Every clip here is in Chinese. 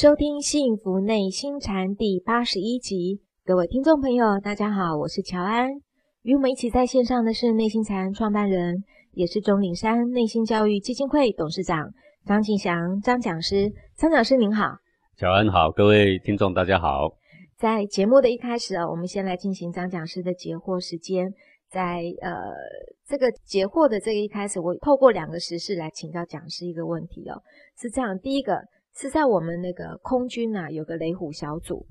收听《幸福内心禅》第八十一集，各位听众朋友，大家好，我是乔安。与我们一起在线上的是内心禅创办人，也是钟岭山内心教育基金会董事长张庆祥张讲师。张讲师您好，乔安好，各位听众大家好。在节目的一开始啊，我们先来进行张讲师的解惑时间。在呃这个解惑的这个一开始，我透过两个实事来请教讲师一个问题哦，是这样，第一个。是在我们那个空军啊，有个雷虎小组，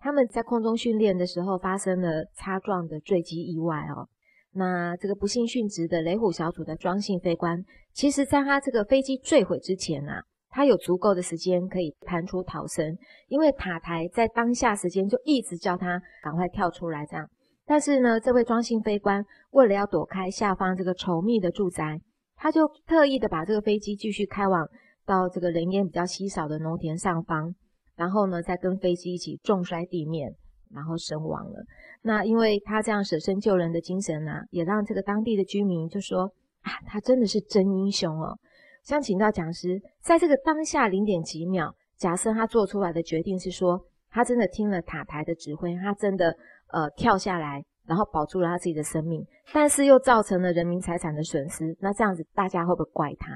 他们在空中训练的时候发生了擦撞的坠机意外哦。那这个不幸殉职的雷虎小组的庄姓飞官，其实在他这个飞机坠毁之前啊，他有足够的时间可以弹出逃生，因为塔台在当下时间就一直叫他赶快跳出来这样。但是呢，这位庄姓飞官为了要躲开下方这个稠密的住宅，他就特意的把这个飞机继续开往。到这个人烟比较稀少的农田上方，然后呢，再跟飞机一起重摔地面，然后身亡了。那因为他这样舍身救人的精神啊，也让这个当地的居民就说啊，他真的是真英雄哦。想请到讲师，在这个当下零点几秒，假设他做出来的决定是说，他真的听了塔台的指挥，他真的呃跳下来，然后保住了他自己的生命，但是又造成了人民财产的损失，那这样子大家会不会怪他？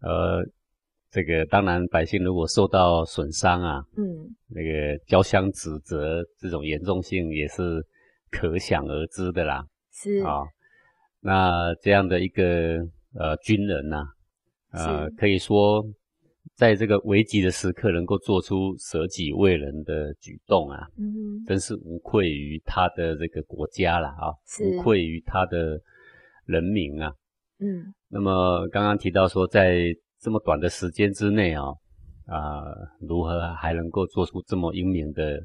呃。这个当然，百姓如果受到损伤啊，嗯，那个交相指责，这种严重性也是可想而知的啦。是啊，那这样的一个呃军人呐，呃，可以说在这个危急的时刻能够做出舍己为人的举动啊，嗯，真是无愧于他的这个国家了啊，无愧于他的人民啊。嗯，那么刚刚提到说在。这么短的时间之内啊，啊，如何还能够做出这么英明的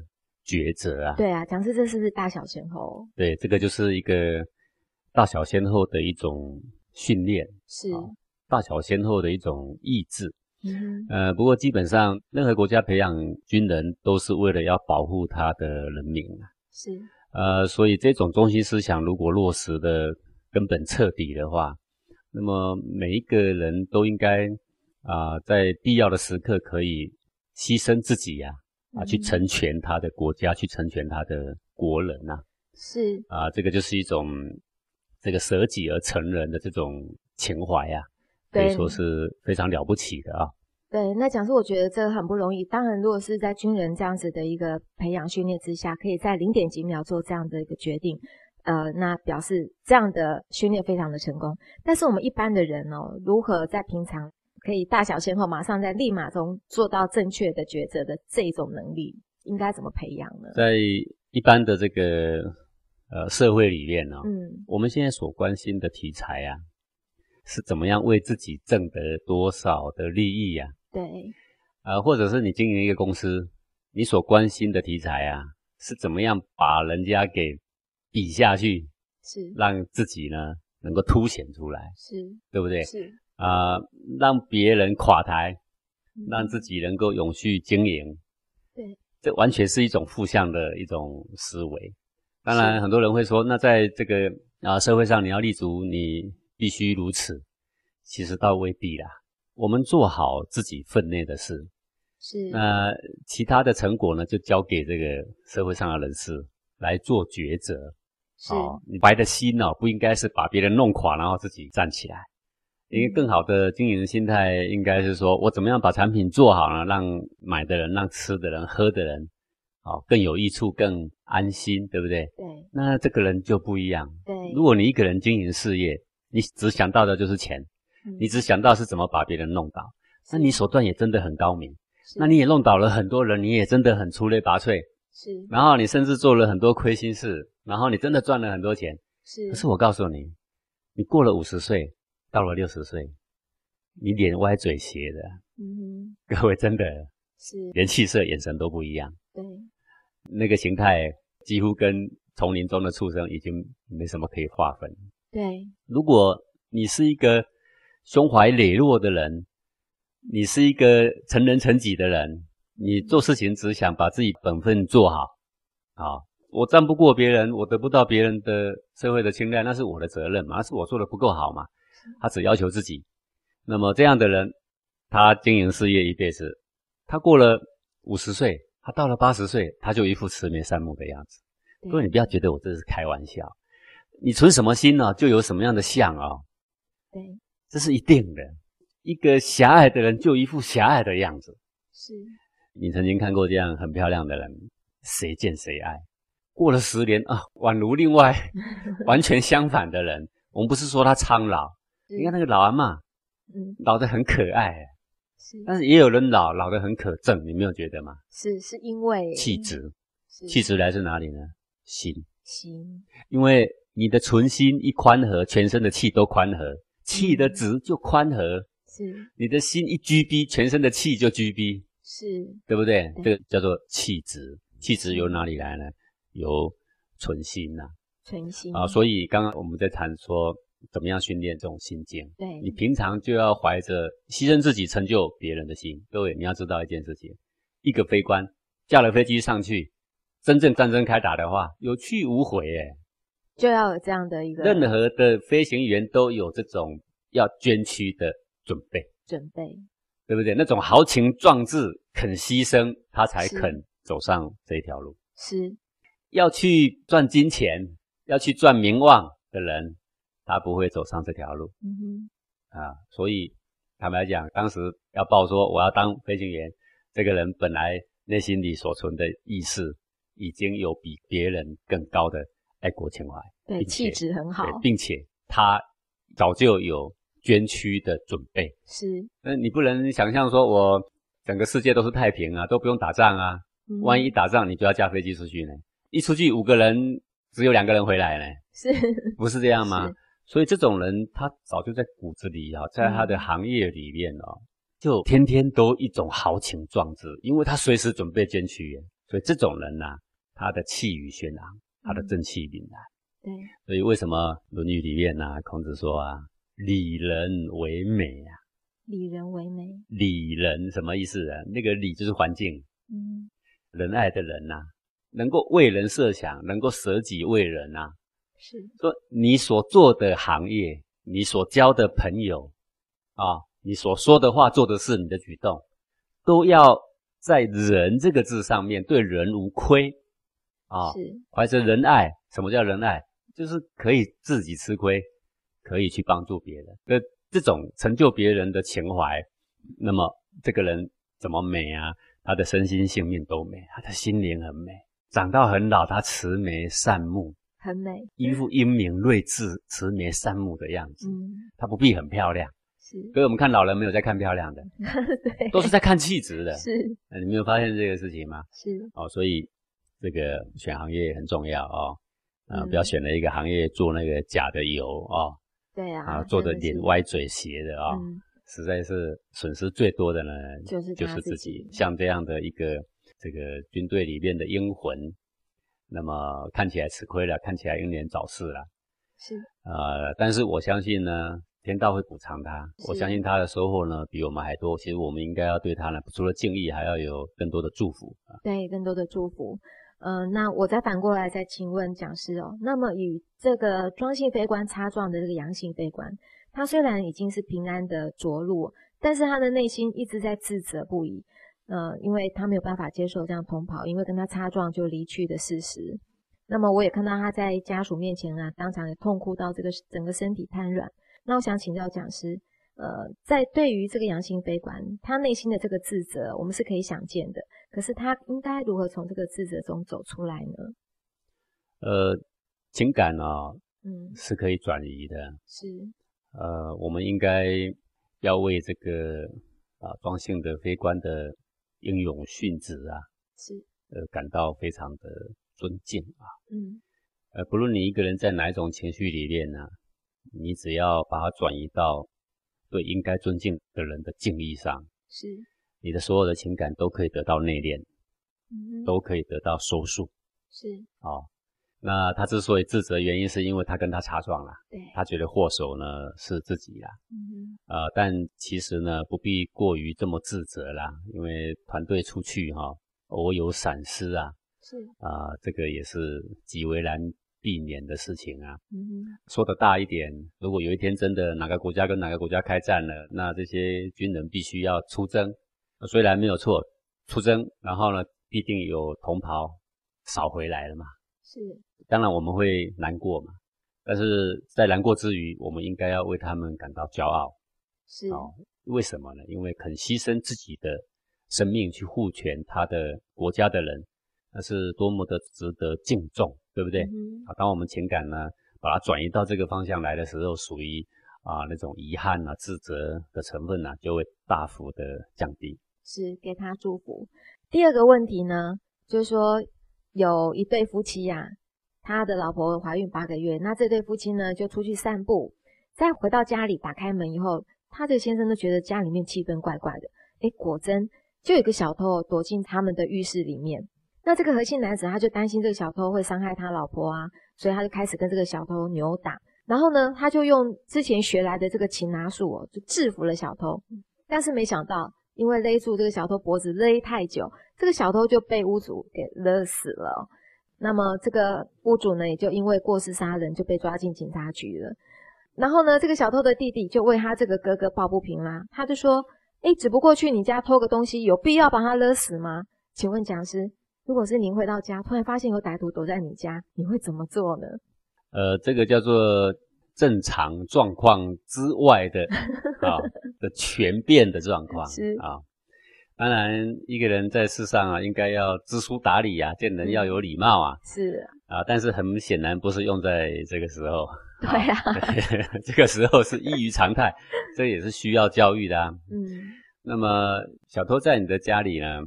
抉择啊？对啊，讲师这是不是大小先后？对，这个就是一个大小先后的一种训练，是大小先后的一种意志。嗯，呃，不过基本上任何国家培养军人都是为了要保护他的人民啊。是，呃，所以这种中心思想如果落实的根本彻底的话，那么每一个人都应该。啊，在必要的时刻可以牺牲自己呀，啊，去成全他的国家，去成全他的国人呐。是啊，这个就是一种这个舍己而成人的这种情怀呀，可以说是非常了不起的啊。对，那讲师我觉得这个很不容易。当然，如果是在军人这样子的一个培养训练之下，可以在零点几秒做这样的一个决定，呃，那表示这样的训练非常的成功。但是我们一般的人哦，如何在平常？可以大小先后，马上在立马中做到正确的抉择的这种能力，应该怎么培养呢？在一般的这个呃社会里面呢，嗯，我们现在所关心的题材啊，是怎么样为自己挣得多少的利益呀？对，呃，或者是你经营一个公司，你所关心的题材啊，是怎么样把人家给比下去，是让自己呢能够凸显出来，是对不对？是。啊，让别人垮台，让自己能够永续经营，对，这完全是一种负向的一种思维。当然，很多人会说，那在这个啊社会上，你要立足，你必须如此。其实倒未必啦。我们做好自己分内的事，是那其他的成果呢，就交给这个社会上的人士来做抉择。是，你白的心哦，不应该是把别人弄垮，然后自己站起来。因为更好的经营的心态，应该是说我怎么样把产品做好呢？让买的人、让吃的人、喝的人，好更有益处、更安心，对不对？对。那这个人就不一样。对。如果你一个人经营事业，你只想到的就是钱，你只想到是怎么把别人弄倒，那你手段也真的很高明。那你也弄倒了很多人，你也真的很出类拔萃。是。然后你甚至做了很多亏心事，然后你真的赚了很多钱。是。可是我告诉你，你过了五十岁。到了六十岁，你脸歪嘴斜的，嗯，各位真的是连气色、眼神都不一样。对，那个形态几乎跟丛林中的畜生已经没什么可以划分。对，如果你是一个胸怀磊落的人，你是一个成人成己的人，你做事情只想把自己本分做好。啊，我战不过别人，我得不到别人的社会的青睐，那是我的责任嘛？那是我做的不够好嘛？他只要求自己，那么这样的人，他经营事业一辈子，他过了五十岁，他到了八十岁，他就一副慈眉善目的样子。各位，你不要觉得我这是开玩笑，你存什么心呢，就有什么样的相啊。对，这是一定的。一个狭隘的人，就一副狭隘的样子。是。你曾经看过这样很漂亮的人，谁见谁爱。过了十年啊，宛如另外 完全相反的人。我们不是说他苍老，你看那个老阿妈，嗯，老得很可爱，是。但是也有人老老得很可憎，你没有觉得吗？是，是因为气质，气质来自哪里呢？心，心。因为你的存心一宽和，全身的气都宽和，气的直就宽和。是。你的心一拘逼，全身的气就拘逼。是。对不对？这个叫做气质。气质由哪里来呢？由存心呐。存心啊，所以刚刚我们在谈说，怎么样训练这种心境？对，你平常就要怀着牺牲自己成就别人的心。各位，你要知道一件事情：一个飞官驾了飞机上去，真正战争开打的话，有去无回，哎，就要有这样的一个。任何的飞行员都有这种要捐躯的准备，准备，对不对？那种豪情壮志，肯牺牲，他才肯走上这条路。是，要去赚金钱。要去赚名望的人，他不会走上这条路。嗯哼，啊，所以坦白讲，当时要报说我要当飞行员，这个人本来内心里所存的意识，已经有比别人更高的爱国情怀，对，气质很好，并且他早就有捐躯的准备。是，那你不能想象说我整个世界都是太平啊，都不用打仗啊，万一打仗，你就要驾飞机出去呢？一出去五个人。只有两个人回来呢，是不是这样吗？所以这种人他早就在骨子里啊，在他的行业里面哦，就天天都一种豪情壮志，因为他随时准备捐躯。所以这种人呐，他的气宇轩昂，他的正气凛然。对，所以为什么《论语》里面呢，孔子说啊，礼人为美啊，礼人为美，礼人什么意思啊？那个礼就是环境，嗯，仁爱的人呐。能够为人设想，能够舍己为人啊，是说你所做的行业，你所交的朋友啊，你所说的话、做的事、你的举动，都要在“人”这个字上面对人无亏啊，是怀着仁爱。什么叫仁爱？就是可以自己吃亏，可以去帮助别人。那这种成就别人的情怀，那么这个人怎么美啊？他的身心性命都美，他的心灵很美。长到很老，他慈眉善目，很美，一副英明睿智、慈眉善目的样子。嗯，他不必很漂亮，是。所以我们看老人没有在看漂亮的，对，都是在看气质的。是，你没有发现这个事情吗？是。哦，所以这个选行业很重要哦。啊，不要选了一个行业做那个假的油哦。对啊。啊，做的脸歪嘴斜的啊，实在是损失最多的呢，就是就是自己。像这样的一个。这个军队里面的英魂，那么看起来吃亏了，看起来英年早逝了，是呃，但是我相信呢，天道会补偿他。我相信他的收获呢，比我们还多。其实我们应该要对他呢，除了敬意，还要有更多的祝福啊。对，更多的祝福。嗯，那我再反过来再请问讲师哦，那么与这个庄姓飞官擦撞的这个阳性飞官，他虽然已经是平安的着陆，但是他的内心一直在自责不已。呃，因为他没有办法接受这样同跑，因为跟他擦撞就离去的事实。那么我也看到他在家属面前啊，当场也痛哭到这个整个身体瘫软。那我想请教讲师，呃，在对于这个阳性悲观，他内心的这个自责，我们是可以想见的。可是他应该如何从这个自责中走出来呢？呃，情感呢，嗯，是可以转移的。是，呃，我们应该要为这个啊庄姓的悲观的。英勇殉职啊，是。呃感到非常的尊敬啊，嗯，呃不论你一个人在哪一种情绪里面呢，你只要把它转移到对应该尊敬的人的敬意上，是。你的所有的情感都可以得到内敛，嗯，都可以得到收束，是。啊。那他之所以自责，原因是因为他跟他擦撞了，对，他觉得祸首呢是自己啦，嗯，呃，但其实呢不必过于这么自责啦，因为团队出去哈，偶有闪失啊，是。啊，这个也是极为难避免的事情啊，嗯，说的大一点，如果有一天真的哪个国家跟哪个国家开战了，那这些军人必须要出征，虽然没有错，出征，然后呢，必定有同袍少回来了嘛。是，当然我们会难过嘛，但是在难过之余，我们应该要为他们感到骄傲。是，哦，为什么呢？因为肯牺牲自己的生命去护全他的国家的人，那是多么的值得敬重，对不对？嗯啊，当我们情感呢，把它转移到这个方向来的时候，属于啊那种遗憾啊、自责的成分呢，就会大幅的降低。是给他祝福。第二个问题呢，就是说有一对夫妻呀，他的老婆怀孕八个月，那这对夫妻呢就出去散步，再回到家里，打开门以后，他这个先生都觉得家里面气氛怪怪的。诶果真就有个小偷躲进他们的浴室里面。那这个核心男子他就担心这个小偷会伤害他老婆啊，所以他就开始跟这个小偷扭打。然后呢，他就用之前学来的这个擒拿术哦，就制服了小偷。但是没想到。因为勒住这个小偷脖子勒太久，这个小偷就被屋主给勒死了。那么这个屋主呢，也就因为过失杀人就被抓进警察局了。然后呢，这个小偷的弟弟就为他这个哥哥抱不平啦，他就说：“哎，只不过去你家偷个东西，有必要把他勒死吗？”请问讲师，如果是您回到家，突然发现有歹徒躲在你家，你会怎么做呢？呃，这个叫做。正常状况之外的 啊的全变的状况是。啊，当然一个人在世上啊，应该要知书达理啊，见人要有礼貌啊，是。啊，但是很显然不是用在这个时候，对啊，这个时候是异于常态，这也是需要教育的啊。嗯，那么小偷在你的家里呢？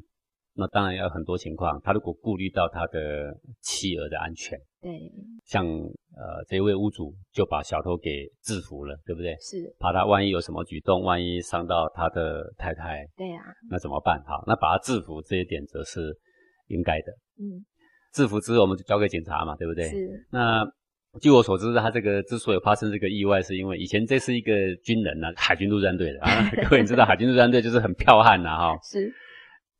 那当然要很多情况，他如果顾虑到他的妻儿的安全，对，像呃这位屋主就把小偷给制服了，对不对？是，怕他万一有什么举动，万一伤到他的太太，对啊，那怎么办？好，那把他制服这一点则是应该的。嗯，制服之后我们就交给警察嘛，对不对？是。那据我所知，他这个之所以发生这个意外，是因为以前这是一个军人呢，海军陆战队的啊，各位你知道海军陆战队就是很剽悍呐，哈。是。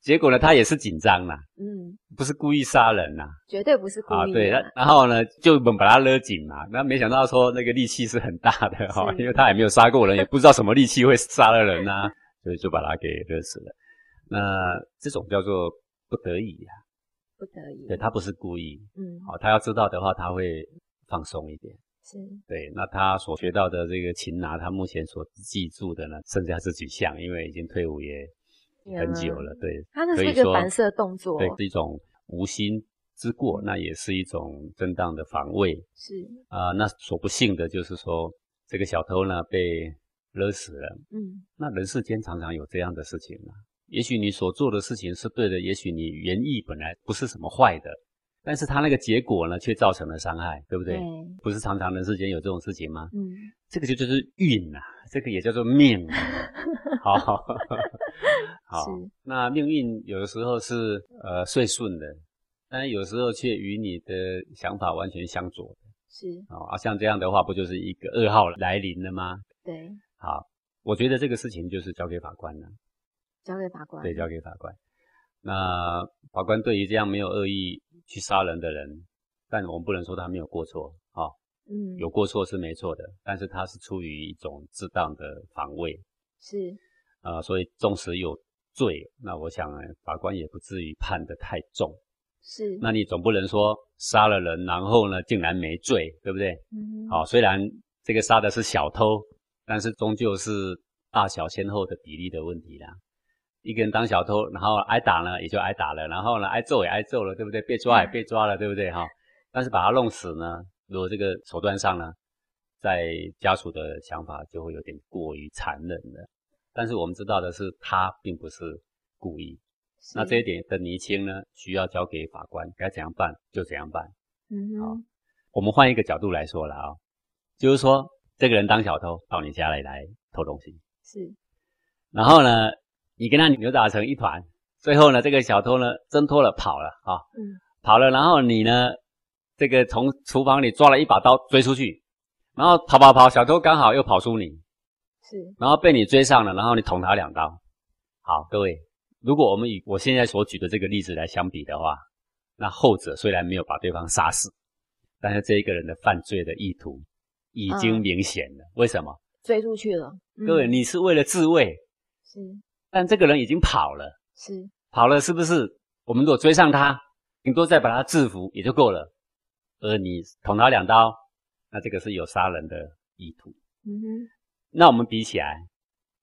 结果呢，他也是紧张啦，嗯，不是故意杀人呐，绝对不是故意。啊，对，然后呢，就把把他勒紧嘛，那没想到说那个力气是很大的哈，因为他也没有杀过人，也不知道什么力气会杀了人呐，所以就把他给勒死了。那这种叫做不得已呀，不得已，对他不是故意，嗯，好，他要知道的话，他会放松一点，是对。那他所学到的这个擒拿，他目前所记住的呢，剩下这几项，因为已经退伍也。很久了，对，它那是一个反射动作，对，是一种无心之过，那也是一种正当的防卫，是。啊，那所不幸的就是说，这个小偷呢被勒死了，嗯，那人世间常常有这样的事情啊，也许你所做的事情是对的，也许你原意本来不是什么坏的，但是他那个结果呢，却造成了伤害，对不对？对，不是常常人世间有这种事情吗？嗯，这个就就是运呐，这个也叫做命，好。好，那命运有的时候是呃顺顺的，但是有时候却与你的想法完全相左的。是啊，像这样的话，不就是一个噩耗来临了吗？对。好，我觉得这个事情就是交给法官了。交给法官。对，交给法官。那法官对于这样没有恶意去杀人的人，但我们不能说他没有过错啊。嗯。有过错是没错的，但是他是出于一种适当的防卫。是。啊，所以纵使有。罪，那我想法官也不至于判得太重。是，那你总不能说杀了人，然后呢竟然没罪，对不对？嗯。好，虽然这个杀的是小偷，但是终究是大小先后的比例的问题啦。一个人当小偷，然后挨打呢也就挨打了，然后呢挨揍也挨揍了，对不对？被抓也被抓了，对不对？哈。但是把他弄死呢，如果这个手段上呢，在家属的想法就会有点过于残忍了。但是我们知道的是，他并不是故意。那这一点的厘清呢，需要交给法官，该怎样办就怎样办。嗯，好，我们换一个角度来说了啊，就是说，这个人当小偷到你家里来偷东西，是。然后呢，你跟他扭打成一团，最后呢，这个小偷呢挣脱了跑了啊，嗯，跑了，然后你呢，这个从厨房里抓了一把刀追出去，然后跑跑跑，小偷刚好又跑出你。是，然后被你追上了，然后你捅他两刀。好，各位，如果我们以我现在所举的这个例子来相比的话，那后者虽然没有把对方杀死，但是这一个人的犯罪的意图已经明显了。为什么？追出去了。各位，你是为了自卫，是，但这个人已经跑了，是，跑了是不是？我们如果追上他，顶多再把他制服也就够了。而你捅他两刀，那这个是有杀人的意图。嗯哼。那我们比起来，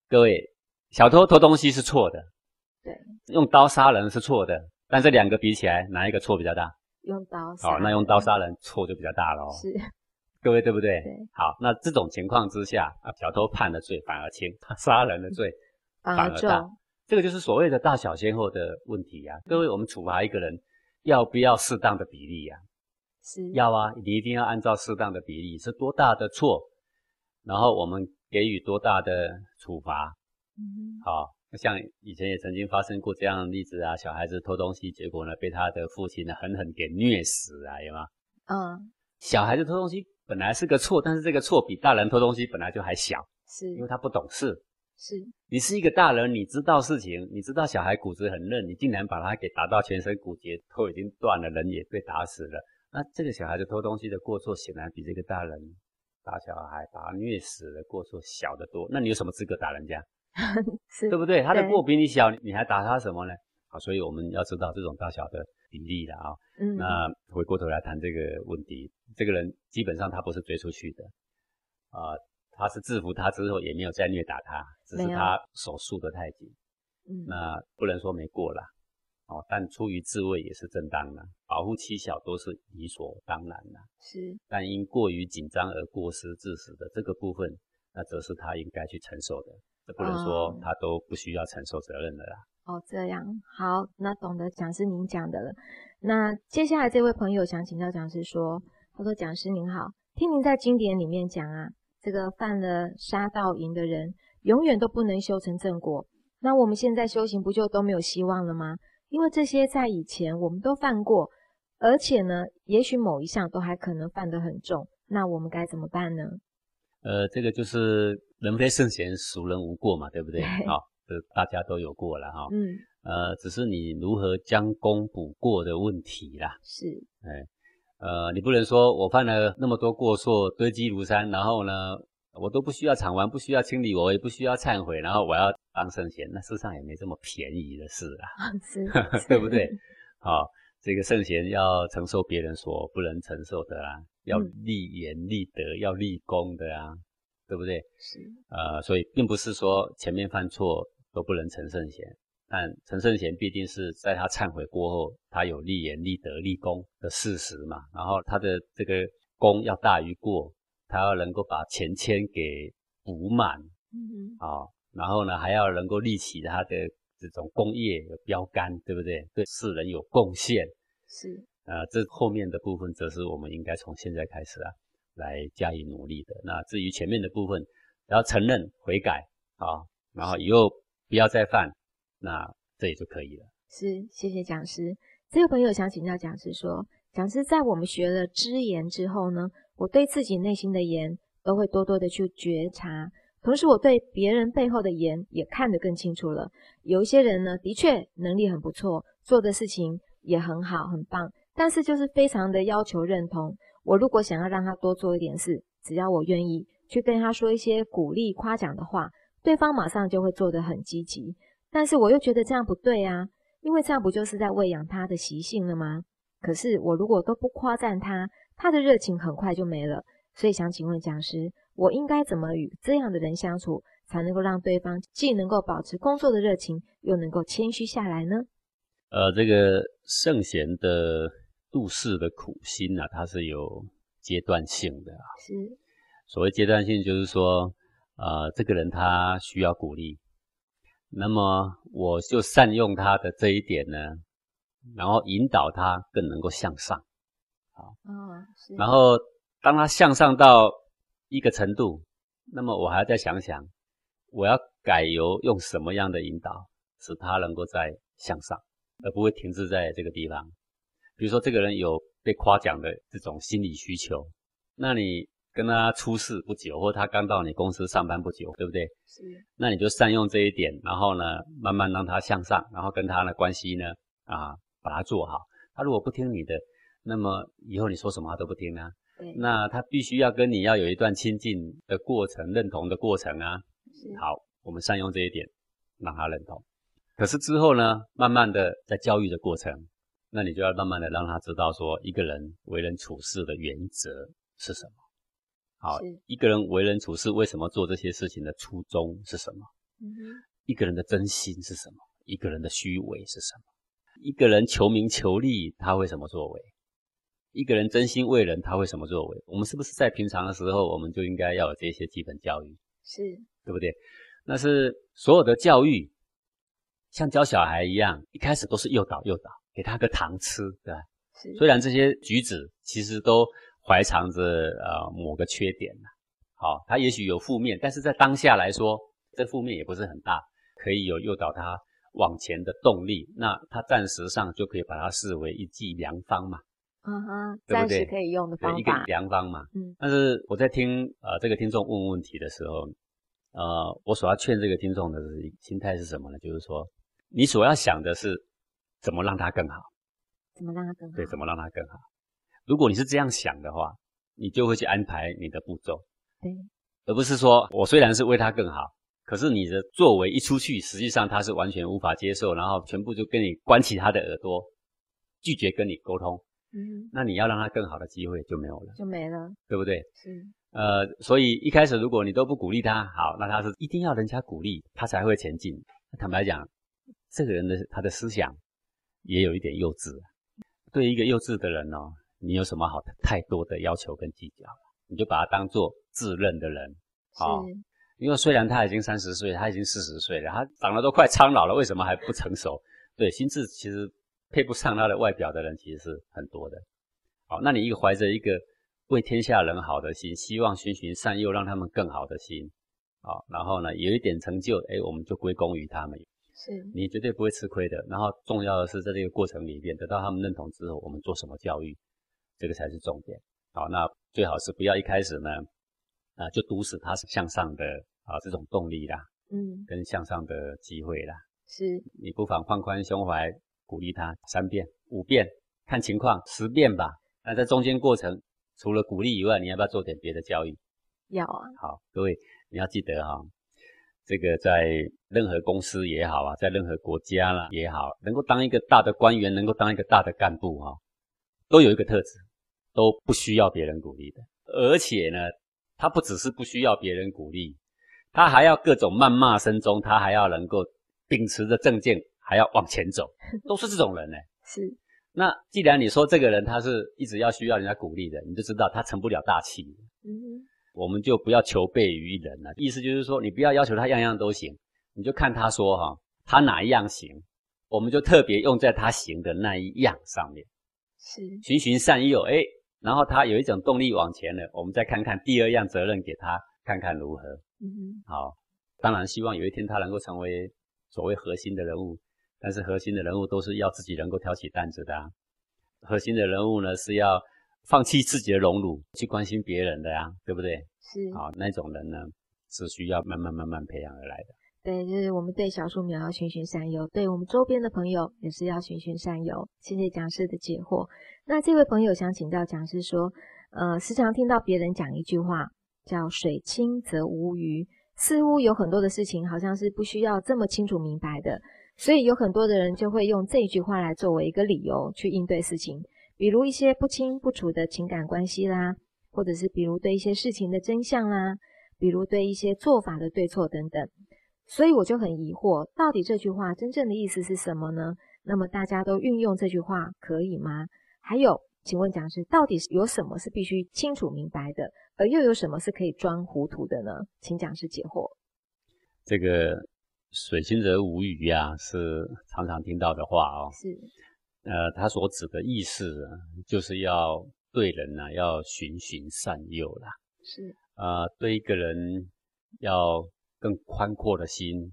各位，小偷偷东西是错的，对，用刀杀人是错的。但这两个比起来，哪一个错比较大？用刀。好，那用刀杀人错就比较大了哦。是。各位对不对？对。好，那这种情况之下，啊，小偷判的罪反而轻，他杀人的罪反而大。这个就是所谓的大小先后的问题呀。各位，我们处罚一个人，要不要适当的比例呀？是。要啊，你一定要按照适当的比例，是多大的错，然后我们给予多大的处罚。嗯。好，像以前也曾经发生过这样的例子啊，小孩子偷东西，结果呢被他的父亲呢狠狠给虐死啊，有吗？嗯。小孩子偷东西本来是个错，但是这个错比大人偷东西本来就还小，是因为他不懂事。是你是一个大人，你知道事情，你知道小孩骨质很嫩，你竟然把他给打到全身骨节都已经断了，人也被打死了。那这个小孩子偷东西的过错，显然比这个大人打小孩把他虐死的过错小得多。那你有什么资格打人家？对不对？他的过比你小，你还打他什么呢？好，所以我们要知道这种大小的比例了啊。嗯。那回过头来谈这个问题，这个人基本上他不是追出去的啊。他是制服他之后也没有再虐打他，只是他手束得太紧，嗯，那不能说没过啦，哦，但出于自卫也是正当的，保护妻小都是理所当然的，是，但因过于紧张而过失致死的这个部分，那则是他应该去承受的，这不能说他都不需要承受责任的啦。哦，这样好，那懂得讲师您讲的了。那接下来这位朋友想请教讲师说，他说讲师您好，听您在经典里面讲啊。这个犯了杀盗淫的人，永远都不能修成正果。那我们现在修行不就都没有希望了吗？因为这些在以前我们都犯过，而且呢，也许某一项都还可能犯得很重。那我们该怎么办呢？呃，这个就是人非圣贤，孰人无过嘛，对不对？好，这大家都有过了哈。嗯。呃，只是你如何将功补过的问题啦。是。哎。呃，你不能说我犯了那么多过错，堆积如山，然后呢，我都不需要偿还，不需要清理，我也不需要忏悔，然后我要当圣贤，那世上也没这么便宜的事啊，是，对不对？好，这个圣贤要承受别人所不能承受的啊，要立言立德，要立功的啊，对不对？是，呃，所以并不是说前面犯错都不能成圣贤。但陈圣贤必定是在他忏悔过后，他有立言、立德、立功的事实嘛。然后他的这个功要大于过，他要能够把前愆给补满，嗯好，然后呢还要能够立起他的这种功业有标杆，对不对？对世人有贡献，是。呃，这后面的部分则是我们应该从现在开始啊来加以努力的。那至于前面的部分，要承认悔改啊，然后以后不要再犯。那这也就可以了。是，谢谢讲师。这个朋友想请教讲师说，讲师在我们学了知言之后呢，我对自己内心的言都会多多的去觉察，同时我对别人背后的言也看得更清楚了。有一些人呢，的确能力很不错，做的事情也很好，很棒，但是就是非常的要求认同。我如果想要让他多做一点事，只要我愿意去跟他说一些鼓励、夸奖的话，对方马上就会做得很积极。但是我又觉得这样不对啊，因为这样不就是在喂养他的习性了吗？可是我如果都不夸赞他，他的热情很快就没了。所以想请问讲师，我应该怎么与这样的人相处，才能够让对方既能够保持工作的热情，又能够谦虚下来呢？呃，这个圣贤的度世的苦心啊，它是有阶段性的啊。是，所谓阶段性，就是说，呃，这个人他需要鼓励。那么我就善用他的这一点呢，然后引导他更能够向上，好，嗯。然后当他向上到一个程度，那么我还要再想想，我要改由用什么样的引导，使他能够再向上，而不会停滞在这个地方。比如说，这个人有被夸奖的这种心理需求，那你。跟他出事不久，或他刚到你公司上班不久，对不对？是。那你就善用这一点，然后呢，慢慢让他向上，然后跟他的关系呢，啊，把他做好。他如果不听你的，那么以后你说什么他都不听啊。对。那他必须要跟你要有一段亲近的过程，认同的过程啊。是。好，我们善用这一点，让他认同。可是之后呢，慢慢的在教育的过程，那你就要慢慢的让他知道说，一个人为人处事的原则是什么。好，一个人为人处事为什么做这些事情的初衷是什么？嗯一个人的真心是什么？一个人的虚伪是什么？一个人求名求利他会什么作为？一个人真心为人他会什么作为？我们是不是在平常的时候我们就应该要有这些基本教育？是，对不对？那是所有的教育，像教小孩一样，一开始都是诱导诱导，给他个糖吃，对吧？是。虽然这些举止其实都。怀藏着呃某个缺点呢，好，他也许有负面，但是在当下来说，这负面也不是很大，可以有诱导他往前的动力。那他暂时上就可以把它视为一剂良方嘛，嗯哼，暂时可以用的方法，一个良方嘛。嗯，但是我在听呃这个听众问问题的时候，呃，我所要劝这个听众的心态是什么呢？就是说，你所要想的是怎么让它更好，怎么让它更好？对，怎么让它更好？如果你是这样想的话，你就会去安排你的步骤，对，而不是说我虽然是为他更好，可是你的作为一出去，实际上他是完全无法接受，然后全部就跟你关起他的耳朵，拒绝跟你沟通，嗯，那你要让他更好的机会就没有了，就没了，对不对？是，呃，所以一开始如果你都不鼓励他，好，那他是一定要人家鼓励他才会前进。坦白讲，这个人的他的思想也有一点幼稚，对一个幼稚的人哦。你有什么好太多的要求跟计较？你就把他当做自认的人，啊，因为虽然他已经三十岁，他已经四十岁了，他长得都快苍老了，为什么还不成熟？对，心智其实配不上他的外表的人，其实是很多的。好，那你一个怀着一个为天下人好的心，希望循循善诱，让他们更好的心，好，然后呢，有一点成就，哎，我们就归功于他们，是你绝对不会吃亏的。然后重要的是，在这个过程里面得到他们认同之后，我们做什么教育？这个才是重点，好，那最好是不要一开始呢，啊，就堵死他是向上的啊这种动力啦，嗯，跟向上的机会啦，是，你不妨放宽胸怀，鼓励他三遍、五遍，看情况，十遍吧。那在中间过程，除了鼓励以外，你要不要做点别的教育？要啊。好，各位你要记得哈，这个在任何公司也好啊，在任何国家啦也好，能够当一个大的官员，能够当一个大的干部哈。都有一个特质，都不需要别人鼓励的，而且呢，他不只是不需要别人鼓励，他还要各种谩骂声中，他还要能够秉持着正见，还要往前走，都是这种人呢。是，那既然你说这个人他是一直要需要人家鼓励的，你就知道他成不了大器。嗯，我们就不要求备于人了，意思就是说，你不要要求他样样都行，你就看他说哈，他哪一样行，我们就特别用在他行的那一样上面。是循循善诱，哎，然后他有一种动力往前了。我们再看看第二样责任给他，看看如何。嗯哼，好，当然希望有一天他能够成为所谓核心的人物，但是核心的人物都是要自己能够挑起担子的。啊核心的人物呢是要放弃自己的荣辱去关心别人的呀，对不对？是，好，那种人呢是需要慢慢慢慢培养而来的。对，就是我们对小树苗要循循善诱，对我们周边的朋友也是要循循善诱。谢谢讲师的解惑。那这位朋友想请教讲师说，呃，时常听到别人讲一句话，叫“水清则无鱼”，似乎有很多的事情好像是不需要这么清楚明白的，所以有很多的人就会用这句话来作为一个理由去应对事情，比如一些不清不楚的情感关系啦，或者是比如对一些事情的真相啦，比如对一些做法的对错等等。所以我就很疑惑，到底这句话真正的意思是什么呢？那么大家都运用这句话可以吗？还有，请问讲师，到底有什么是必须清楚明白的，而又有什么是可以装糊涂的呢？请讲师解惑。这个“水清则无鱼”啊，是常常听到的话哦。是。呃，他所指的意思，就是要对人呢要循循善诱啦。是。啊，对一个人要。更宽阔的心，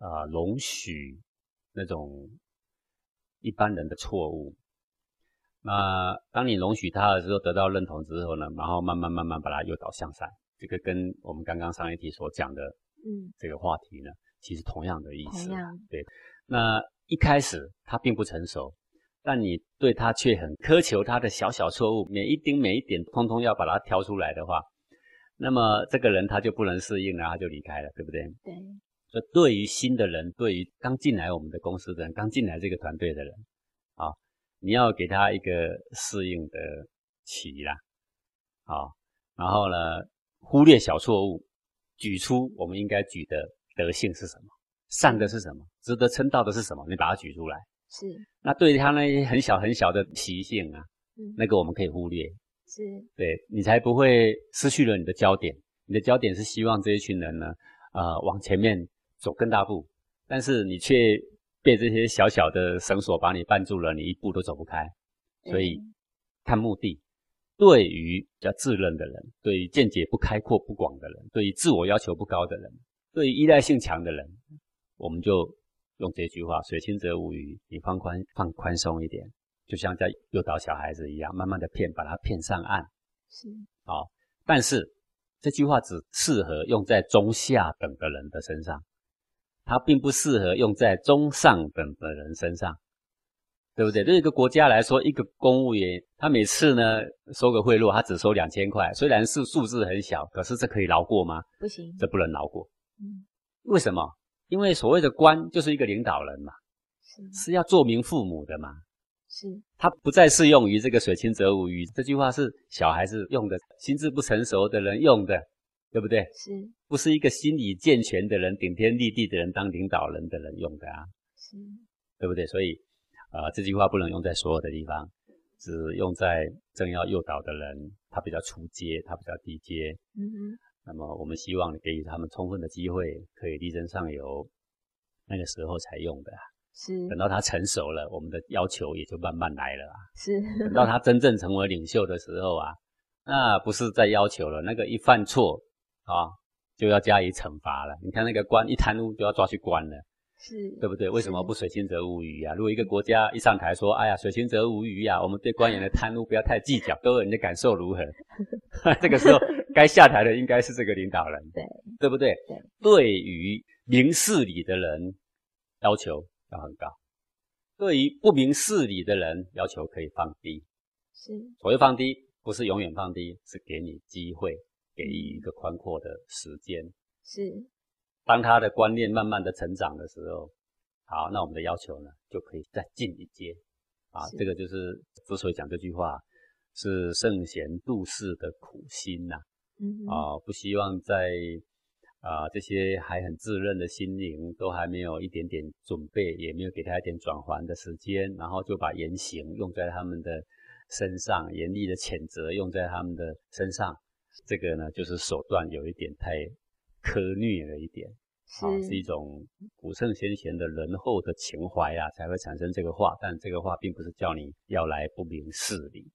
啊，容许那种一般人的错误。那当你容许他的时候，得到认同之后呢，然后慢慢慢慢把他诱导向善。这个跟我们刚刚上一题所讲的，嗯，这个话题呢，其实同样的意思。同样。对。那一开始他并不成熟，但你对他却很苛求他的小小错误，每一丁每一点，通通要把它挑出来的话。那么这个人他就不能适应了，他就离开了，对不对？对。所以对于新的人，对于刚进来我们的公司的人，刚进来这个团队的人，啊，你要给他一个适应的期啦，好，然后呢，忽略小错误，举出我们应该举的德性是什么，善的是什么，值得称道的是什么，你把它举出来。是。那对于他那些很小很小的习性啊，那个我们可以忽略。是。对你才不会失去了你的焦点。你的焦点是希望这一群人呢，呃，往前面走更大步，但是你却被这些小小的绳索把你绊住了，你一步都走不开。所以看目的。对于比较自认的人，对于见解不开阔不广的人，对于自我要求不高的人，对于依赖性强的人，我们就用这句话：“水清则无鱼。”你放宽放宽松一点，就像在诱导小孩子一样，慢慢的骗，把他骗上岸。是好，但是这句话只适合用在中下等的人的身上，它并不适合用在中上等的人身上。对不对？对一个国家来说，一个公务员，他每次呢收个贿赂，他只收两千块，虽然是数字很小，可是这可以饶过吗？不行，这不能饶过。嗯，为什么？因为所谓的官就是一个领导人嘛，是是要做明父母的嘛。是，它不再适用于这个“水清则无鱼”这句话，是小孩子用的，心智不成熟的人用的，对不对？是，不是一个心理健全的人、顶天立地的人当领导人的人用的啊？是，对不对？所以。啊，这句话不能用在所有的地方，只用在正要诱导的人，他比较初阶，他比较低阶。嗯哼。那么我们希望给予他们充分的机会，可以力争上游，那个时候才用的。是。等到他成熟了，我们的要求也就慢慢来了。是。等到他真正成为领袖的时候啊，那不是在要求了，那个一犯错啊，就要加以惩罚了。你看那个官一贪污，就要抓去关了。是对不对？为什么不水清则无鱼啊？如果一个国家一上台说：“哎呀，水清则无鱼呀，我们对官员的贪污不要太计较。”各位，你的感受如何？这个时候该下台的应该是这个领导人，对对不对？对，对于明事理的人要求要很高，对于不明事理的人要求可以放低。是，所谓放低，不是永远放低，是给你机会，给予一个宽阔的时间。是。当他的观念慢慢的成长的时候，好，那我们的要求呢就可以再进一阶，啊，这个就是之所以讲这句话，是圣贤度世的苦心呐，嗯，啊，不希望在啊这些还很自认的心灵都还没有一点点准备，也没有给他一点转还的时间，然后就把言行用在他们的身上，严厉的谴责用在他们的身上，这个呢就是手段有一点太苛虐了一点。啊，是一种古圣先贤的仁厚的情怀啊，才会产生这个话。但这个话并不是叫你要来不明事理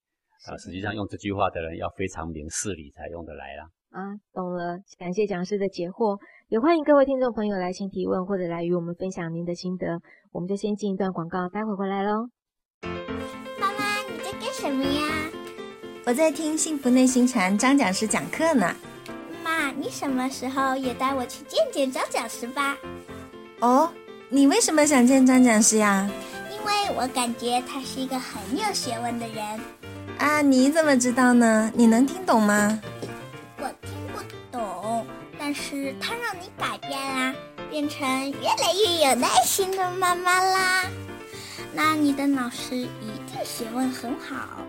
啊，实际上用这句话的人要非常明事理才用得来啦。啊，懂了，感谢讲师的解惑，也欢迎各位听众朋友来信提问或者来与我们分享您的心得。我们就先进一段广告，待会回来喽。妈妈，你在干什么呀？我在听幸福内心禅张讲师讲课呢。妈，你什么时候也带我去见见张讲师吧？哦，你为什么想见张讲师呀？因为我感觉他是一个很有学问的人。啊，你怎么知道呢？你能听懂吗？我听不懂，但是他让你改变啦，变成越来越有耐心的妈妈啦。那你的老师一定学问很好。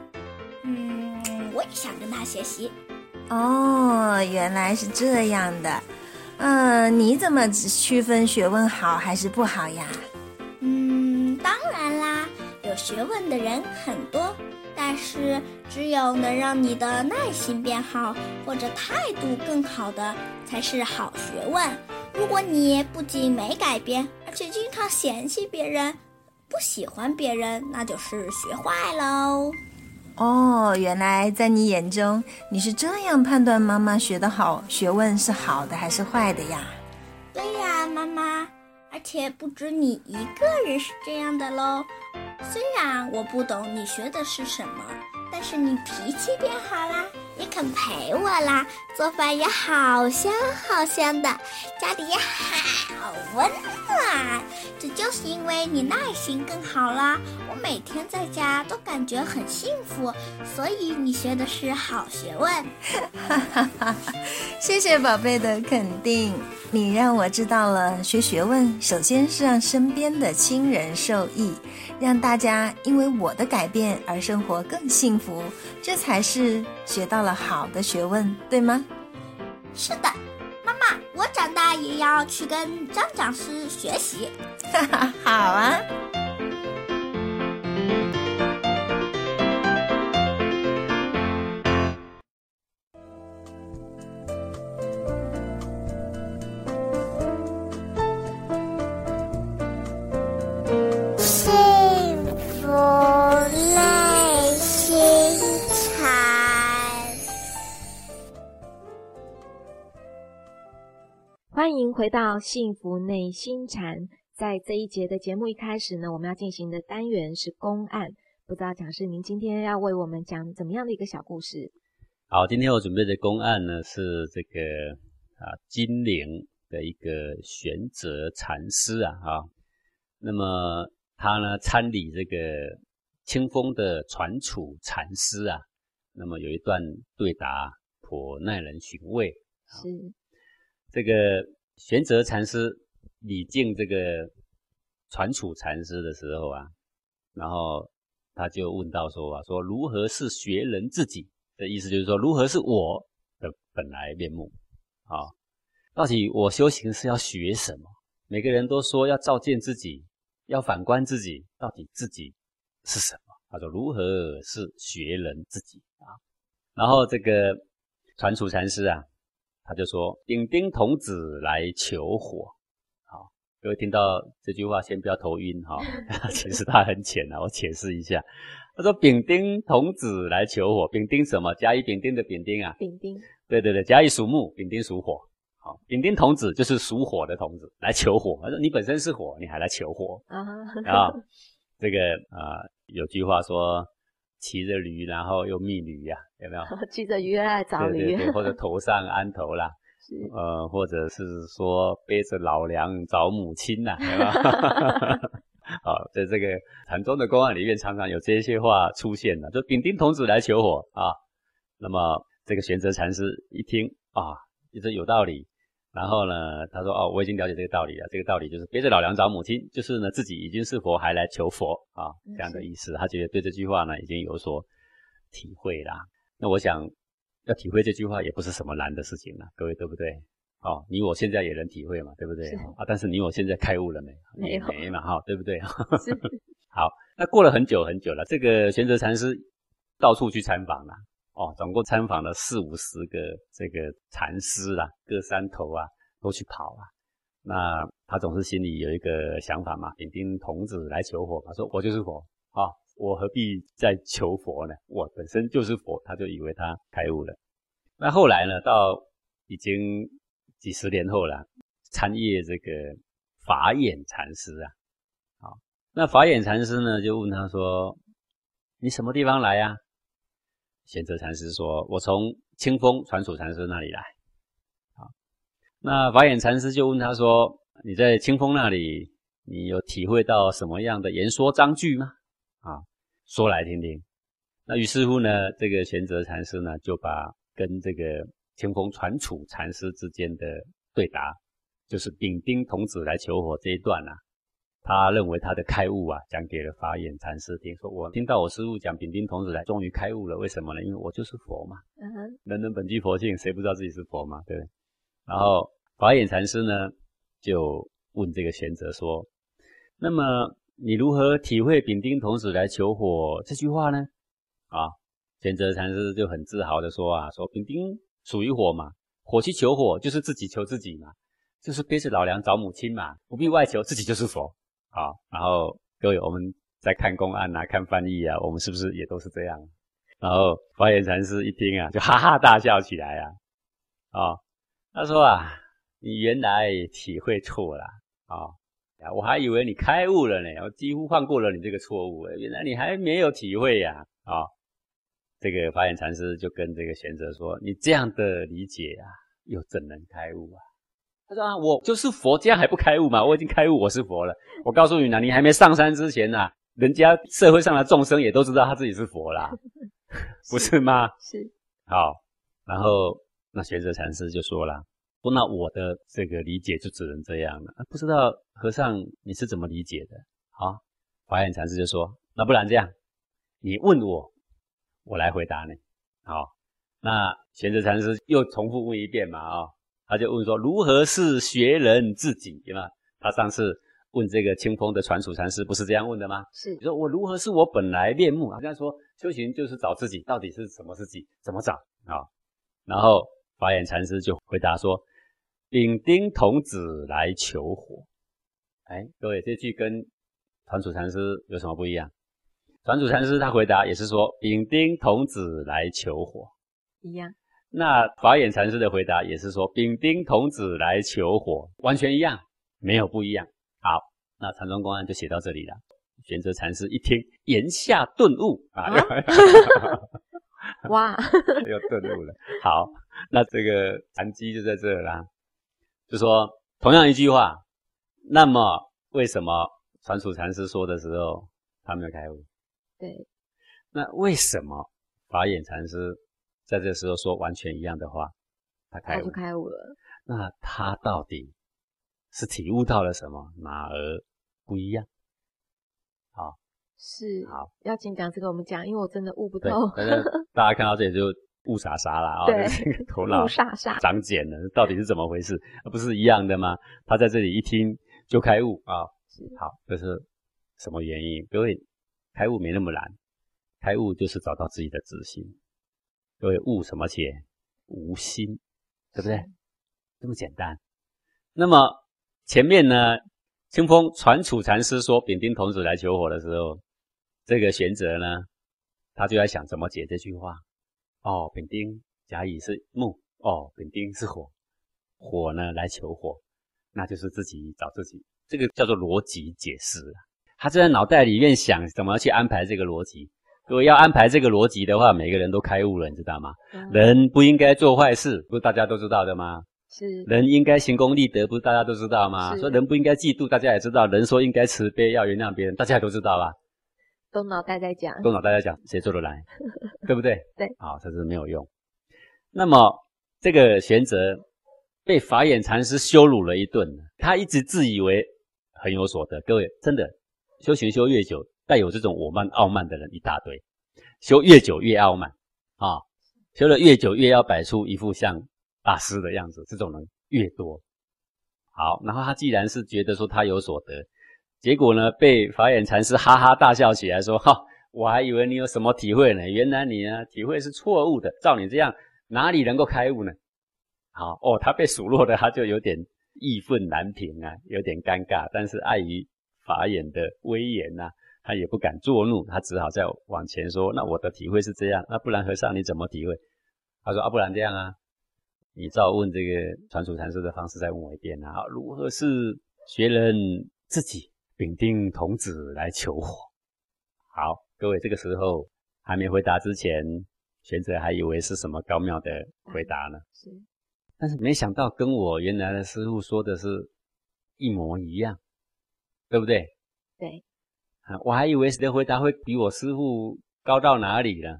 嗯，我也想跟他学习。哦，原来是这样的，嗯，你怎么区分学问好还是不好呀？嗯，当然啦，有学问的人很多，但是只有能让你的耐心变好或者态度更好的才是好学问。如果你不仅没改变，而且经常嫌弃别人，不喜欢别人，那就是学坏喽。哦，原来在你眼中，你是这样判断妈妈学的好学问是好的还是坏的呀？对呀，妈妈，而且不止你一个人是这样的喽。虽然我不懂你学的是什么，但是你脾气变好啦，也肯陪我啦，做饭也好香好香的，家里也好温暖。这就是因为你耐心更好啦，我每天在家都感觉很幸福，所以你学的是好学问。哈哈哈！谢谢宝贝的肯定，你让我知道了学学问，首先是让身边的亲人受益，让大家因为我的改变而生活更幸福，这才是学到了好的学问，对吗？是的，妈妈，我长大也要去跟张讲师学习。哈哈，好啊。回到幸福内心禅。在这一节的节目一开始呢，我们要进行的单元是公案。不知道讲师您今天要为我们讲怎么样的一个小故事？好，今天我准备的公案呢是这个啊金陵的一个玄泽禅师啊啊，那么他呢参礼这个清风的传储禅师啊，那么有一段对答颇耐人寻味。是这个。玄泽禅师礼敬这个传储禅师的时候啊，然后他就问到说啊，说如何是学人自己的意思，就是说如何是我的本来面目啊？到底我修行是要学什么？每个人都说要照见自己，要反观自己，到底自己是什么？他说如何是学人自己啊？然后这个传储禅师啊。他就说：“丙丁童子来求火。”好，各位听到这句话，先不要头晕哈。其实它很浅啊，我解释一下。他说：“丙丁童子来求火。丙丁什么？甲乙丙丁的丙丁啊？丙丁。对对对，甲乙属木，丙丁属火。好，丙丁童子就是属火的童子来求火。他说：“你本身是火，你还来求火啊？”啊，这个啊，有句话说。骑着驴，然后又觅驴呀，有没有？骑着驴来找驴，对对对，或者头上安头啦，呃，或者是说背着老娘找母亲呐，有没有？好，在这个禅宗的公案里面，常常有这些话出现的，就丙丁童子来求火啊。那么这个玄泽禅师一听啊，觉得有道理。然后呢，他说：“哦，我已经了解这个道理了。这个道理就是背着老娘找母亲，就是呢自己已经是佛，还来求佛啊，这样的意思。他觉得对这句话呢已经有所体会啦。那我想要体会这句话也不是什么难的事情了，各位对不对？哦，你我现在也能体会嘛，对不对？啊，但是你我现在开悟了没？没没嘛，哈，对不对？好，那过了很久很久了，这个玄泽禅师到处去参访了。”哦，总共参访了四五十个这个禅师啊，各山头啊都去跑啊。那他总是心里有一个想法嘛，丙丁童子来求佛嘛，说我就是佛啊，我何必再求佛呢？我本身就是佛，他就以为他开悟了。那后来呢，到已经几十年后了，参谒这个法眼禅师啊，好，那法眼禅师呢就问他说：“你什么地方来呀？”贤哲禅师说：“我从清风传楚禅师那里来。”好，那法眼禅师就问他说：“你在清风那里，你有体会到什么样的言说章句吗？”啊，说来听听。那于是乎呢，这个贤哲禅师呢，就把跟这个清风传楚禅师之间的对答，就是丙丁童子来求火这一段啊。他认为他的开悟啊，讲给了法眼禅师听，说我听到我师父讲丙丁童子来，终于开悟了。为什么呢？因为我就是佛嘛。嗯哼，人人本具佛性，谁不知道自己是佛嘛？对不对？然后法眼禅师呢，就问这个贤者说：“那么你如何体会丙丁童子来求火这句话呢？”啊，贤者禅师就很自豪的说：“啊，说丙丁属于火嘛，火去求火就是自己求自己嘛，就是背着老娘找母亲嘛，不必外求，自己就是佛。”好，然后各位，我们在看公案啊，看翻译啊，我们是不是也都是这样？然后法眼禅师一听啊，就哈哈大笑起来啊，啊，他说啊，你原来体会错了啊，我还以为你开悟了呢，我几乎放过了你这个错误，原来你还没有体会呀，啊，这个法眼禅师就跟这个贤者说：“你这样的理解啊，又怎能开悟啊？”他说：“啊，我就是佛，这样还不开悟嘛？我已经开悟，我是佛了。我告诉你呢，你还没上山之前呢，人家社会上的众生也都知道他自己是佛啦，不是吗？是。好，然后那学者禅师就说了：，说那我的这个理解就只能这样了。不知道和尚你是怎么理解的？好，法眼禅师就说：，那不然这样，你问我，我来回答你。好，那贤者禅师又重复问一遍嘛？啊。”他就问说：“如何是学人自己？对吗？他上次问这个清风的传楚禅师，不是这样问的吗？是你说我如何是我本来面目？好像说修行就是找自己，到底是什么自己？怎么找啊？然后法眼禅师就回答说：‘丙丁童子来求火。’哎，各位这句跟传楚禅师有什么不一样？传楚禅师他回答也是说：‘丙丁童子来求火。’一样。”那法眼禅师的回答也是说：“丙丁童子来求火，完全一样，没有不一样。”好，那禅宗公案就写到这里了。玄哲禅师一听，言下顿悟啊！哇，又顿悟了。好，那这个禅机就在这啦，就说同样一句话，那么为什么传楚禅师说的时候他没有开悟？对，那为什么法眼禅师？在这时候说完全一样的话，他开悟，开悟了。那他到底是体悟到了什么？哪儿不一样？好，是好，要紧讲这个我们讲，因为我真的悟不透。大家看到这里就悟傻傻了啊！对，头 脑悟傻傻，长茧了，到底是怎么回事？不是一样的吗？他在这里一听就开悟啊！好，这是什么原因？各位，开悟没那么难，开悟就是找到自己的自信。各位悟什么解？无心，对不对？这么简单。那么前面呢，清风传楚禅师说丙丁童子来求火的时候，这个玄哲呢，他就在想怎么解这句话。哦，丙丁甲乙是木，哦，丙丁是火，火呢来求火，那就是自己找自己，这个叫做逻辑解释。他就在脑袋里面想怎么去安排这个逻辑。如果要安排这个逻辑的话，每个人都开悟了，你知道吗？人不应该做坏事，不是大家都知道的吗？是。人应该行功立德，不是大家都知道吗？说人不应该嫉妒，大家也知道。人说应该慈悲，要原谅别人，大家也都知道吧？动脑袋在讲，动脑袋在讲，谁做得来？对 不对？对。好，这是没有用。那么这个玄哲被法眼禅师羞辱了一顿，他一直自以为很有所得。各位，真的修行修越久。带有这种我慢傲慢的人一大堆，修越久越傲慢啊，修的越久越要摆出一副像大师的样子，这种人越多。好，然后他既然是觉得说他有所得，结果呢被法眼禅师哈哈大笑起来说：“哈，我还以为你有什么体会呢，原来你呢体会是错误的，照你这样哪里能够开悟呢？”好哦，他被数落的他就有点义愤难平啊，有点尴尬，但是碍于法眼的威严呐。他也不敢作怒，他只好再往前说：“那我的体会是这样，那不然和尚你怎么体会？”他说：“啊，不然这样啊，你照问这个传楚禅师的方式再问我一遍啊，如何是学人自己丙丁童子来求火？”好，各位这个时候还没回答之前，玄者还以为是什么高妙的回答呢，是，但是没想到跟我原来的师傅说的是一模一样，对不对？对。我还以为谁的回答会比我师傅高到哪里呢？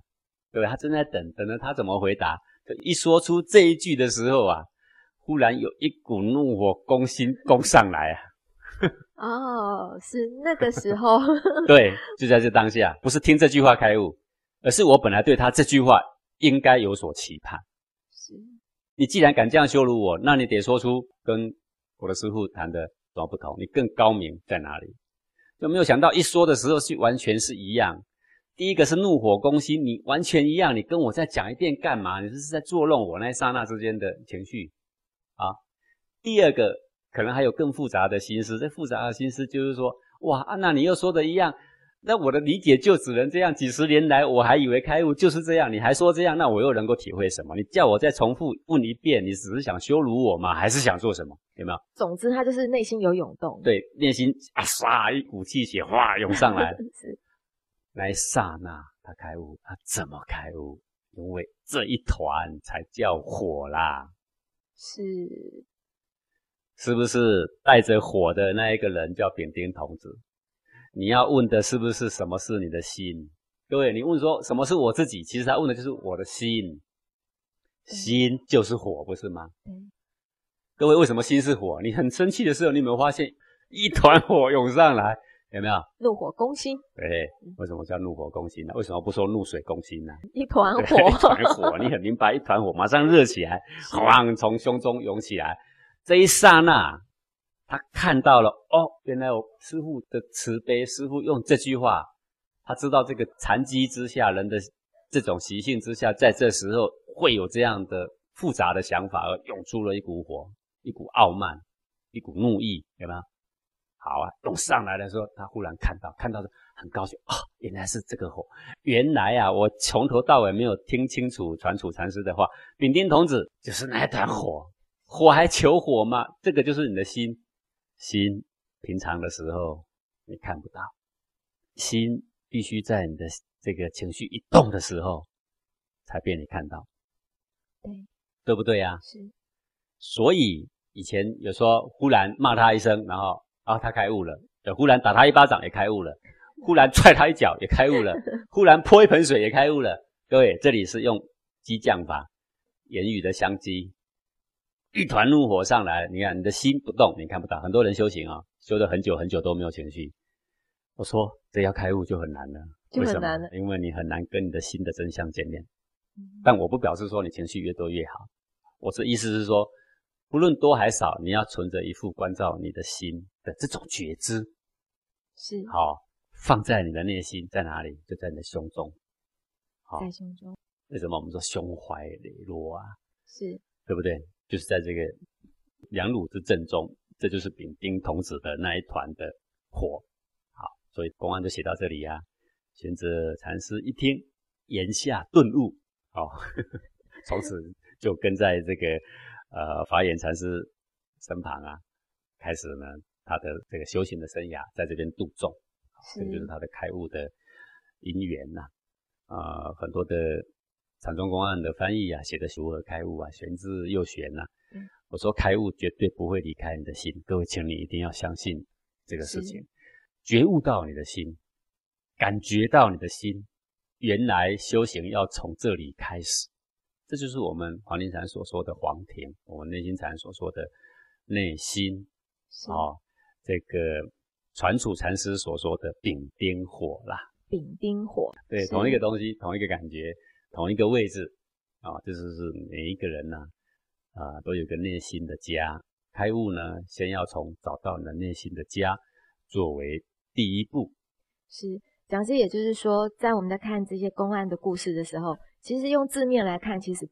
对吧？他正在等，等着他怎么回答。一说出这一句的时候啊，忽然有一股怒火攻心攻上来啊！哦，是那个时候。对，就在这当下，不是听这句话开悟，而是我本来对他这句话应该有所期盼。是，你既然敢这样羞辱我，那你得说出跟我的师傅谈的什么不同，你更高明在哪里？就没有想到一说的时候是完全是一样。第一个是怒火攻心，你完全一样，你跟我再讲一遍干嘛？你这是在作弄我那刹那之间的情绪啊。第二个可能还有更复杂的心思，这复杂的心思就是说，哇，安娜你又说的一样。那我的理解就只能这样，几十年来我还以为开悟就是这样，你还说这样，那我又能够体会什么？你叫我再重复问一遍，你只是想羞辱我吗？还是想做什么？有没有？总之，他就是内心有涌动，对，内心啊，唰，一股气血哗涌上来，是，来刹那，他开悟，他怎么开悟？因为这一团才叫火啦。是，是不是带着火的那一个人叫丙丁童子？你要问的是不是什么是你的心？各位，你问说什么是我自己？其实他问的就是我的心，心就是火，不是吗？各位，为什么心是火？你很生气的时候，你有没有发现一团火涌上来？有没有？怒火攻心。对，为什么叫怒火攻心呢？为什么不说怒水攻心呢？一团火，一团火，你很明白，一团火马上热起来，哐，从胸中涌起来。这一刹那，他看到了，哦，原来我师傅的慈悲，师傅用这句话，他知道这个残疾之下人的这种习性之下，在这时候会有这样的复杂的想法，而涌出了一股火。一股傲慢，一股怒意，有没有？好啊，涌上来的时候，他忽然看到，看到的很高兴啊，原来是这个火。原来啊，我从头到尾没有听清楚传楚禅师的话。丙丁童子就是那团火，火还求火吗？这个就是你的心，心平常的时候你看不到，心必须在你的这个情绪一动的时候才被你看到，对，对不对呀？是，所以。以前有说，忽然骂他一声，然后啊，他开悟了；有忽然打他一巴掌，也开悟了；忽然踹他一脚，也开悟了；忽然泼一盆水，也开悟了。各位，这里是用激将法，言语的相激，一团怒火上来，你看你的心不动，你看不到。很多人修行啊，修了很久很久都没有情绪。我说这要开悟就很难了，就很难了，因为你很难跟你的心的真相见面。但我不表示说你情绪越多越好，我的意思是说。不论多还少，你要存着一副关照你的心的这种觉知，是好放在你的内心，在哪里？就在你的胸中，好在胸中。为什么我们说胸怀磊落啊？是对不对？就是在这个两乳之正中，这就是丙丁童子的那一团的火。好，所以公案就写到这里啊。玄奘禅师一听，言下顿悟，好，从此就跟在这个。呃，法眼禅师身旁啊，开始呢，他的这个修行的生涯在这边度众，这个就是他的开悟的因缘呐。啊，很多的禅宗公案的翻译啊，写的如何开悟啊，玄之又玄呐。我说开悟绝对不会离开你的心，各位，请你一定要相信这个事情，觉悟到你的心，感觉到你的心，原来修行要从这里开始。这就是我们黄庭禅所说的黄庭，我们内心禅所说的内心，哦，这个传楚禅师所说的丙丁火啦，丙丁火，对，同一个东西，同一个感觉，同一个位置，啊，就是是每一个人呢，啊，都有个内心的家，开悟呢，先要从找到你的内心的家作为第一步。是，讲师，也就是说，在我们在看这些公案的故事的时候。其实用字面来看，其实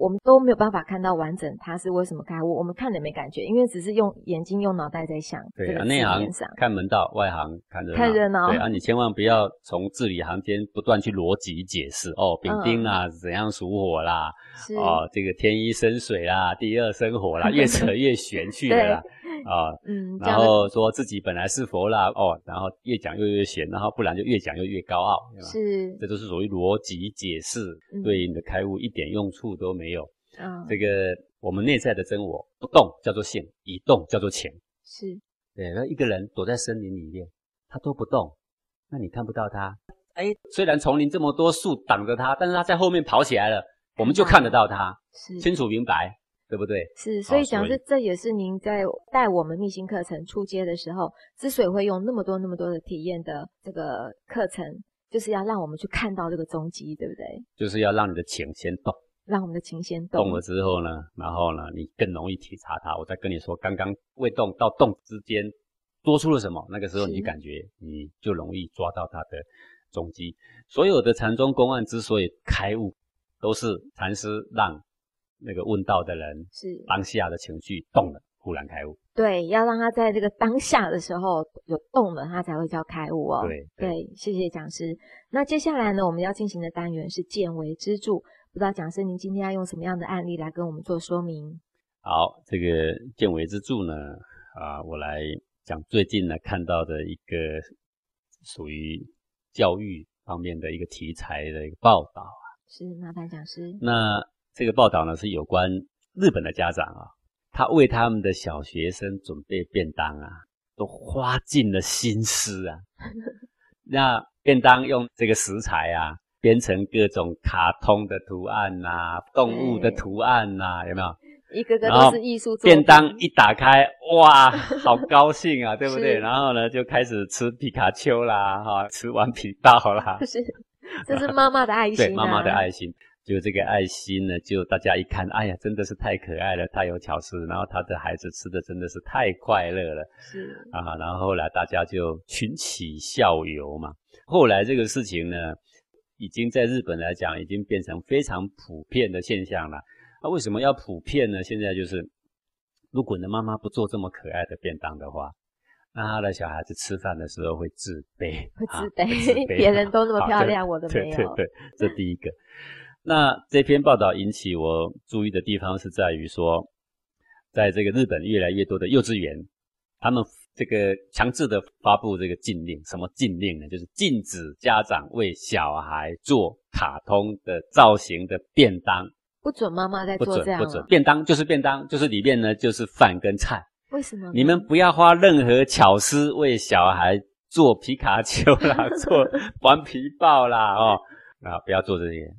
我们都没有办法看到完整它是为什么开悟，我们看了没感觉，因为只是用眼睛、用脑袋在想。对啊，内行看门道，外行看热闹。看热闹。对啊，你千万不要从字里行间不断去逻辑解释哦，丙丁啊怎样属火啦，哦这个天一生水啦，地二生火啦，越扯越玄去了啦。啊，嗯，然后说自己本来是佛啦，哦，然后越讲又越闲，然后不然就越讲又越高傲，是，这都是属于逻辑解释，对你的开悟一点用处都没有。啊，这个我们内在的真我不动叫做性，一动叫做潜。是，对，那一个人躲在森林里面，他都不动，那你看不到他。哎，虽然丛林这么多树挡着他，但是他在后面跑起来了，我们就看得到他，是清楚明白。对不对？是，所以讲是这也是您在带我们密心课程出街的时候，之所以会用那么多那么多的体验的这个课程，就是要让我们去看到这个踪迹，对不对？就是要让你的情先动，让我们的情先动。动了之后呢，然后呢，你更容易体察它。我再跟你说，刚刚未动到动之间多出了什么，那个时候你感觉你就容易抓到它的踪迹。所有的禅宗公案之所以开悟，都是禅师让。那个问道的人是当下的情绪动了，忽然开悟。对，要让他在这个当下的时候有动了，他才会叫开悟哦。对对，谢谢讲师。那接下来呢，我们要进行的单元是见为支柱。不知道讲师您今天要用什么样的案例来跟我们做说明？好，这个见为支柱呢，啊，我来讲最近呢看到的一个属于教育方面的一个题材的一个报道啊。是麻烦讲师。那这个报道呢是有关日本的家长啊，他为他们的小学生准备便当啊，都花尽了心思啊。那便当用这个食材啊，编成各种卡通的图案呐，动物的图案呐，有没有？一个个都是艺术作便当一打开，哇，好高兴啊，对不对？然后呢，就开始吃皮卡丘啦，哈，吃完皮道啦。是，这是妈妈的爱心。对，妈妈的爱心，就这个爱心呢，就大家一看，哎呀，真的是太可爱了，太有巧思，然后他的孩子吃的真的是太快乐了。是啊，然后后来大家就群起效尤嘛。后来这个事情呢，已经在日本来讲，已经变成非常普遍的现象了。那为什么要普遍呢？现在就是，如果你的妈妈不做这么可爱的便当的话，那他的小孩子吃饭的时候会自卑，会自卑，别人都那么漂亮，我都没有。对对对，这第一个。那这篇报道引起我注意的地方是在于说，在这个日本越来越多的幼稚园，他们这个强制的发布这个禁令，什么禁令呢？就是禁止家长为小孩做卡通的造型的便当。不准妈妈在做这样。不准，便当就是便当，就是里面呢就是饭跟菜。为什么？你们不要花任何巧思为小孩做皮卡丘啦，做顽皮豹啦，哦，啊，不要做这些。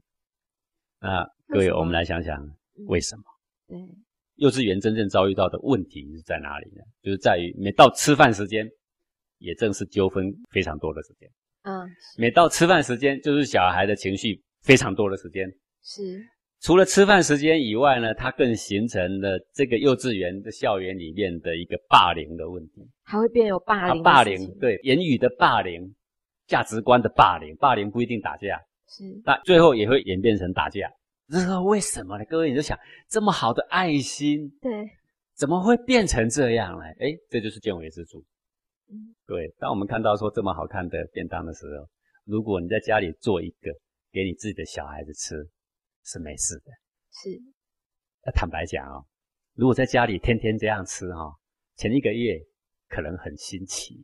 那各位，我们来想想为什么？对，幼稚园真正遭遇到的问题是在哪里呢？就是在于每到吃饭时间，也正是纠纷非常多的时间。嗯，每到吃饭时间，就是小孩的情绪非常多的时间。是。除了吃饭时间以外呢，它更形成了这个幼稚园的校园里面的一个霸凌的问题，还会变有霸凌。霸凌对言语的霸凌，价值观的霸凌，霸凌不一定打架，是，那最后也会演变成打架。这是为什么呢？各位你就想，这么好的爱心，对，怎么会变成这样呢？哎，这就是见微知著。嗯，对。当我们看到说这么好看的便当的时候，如果你在家里做一个给你自己的小孩子吃。是没事的，是。那坦白讲哦，如果在家里天天这样吃哈，前一个月可能很新奇，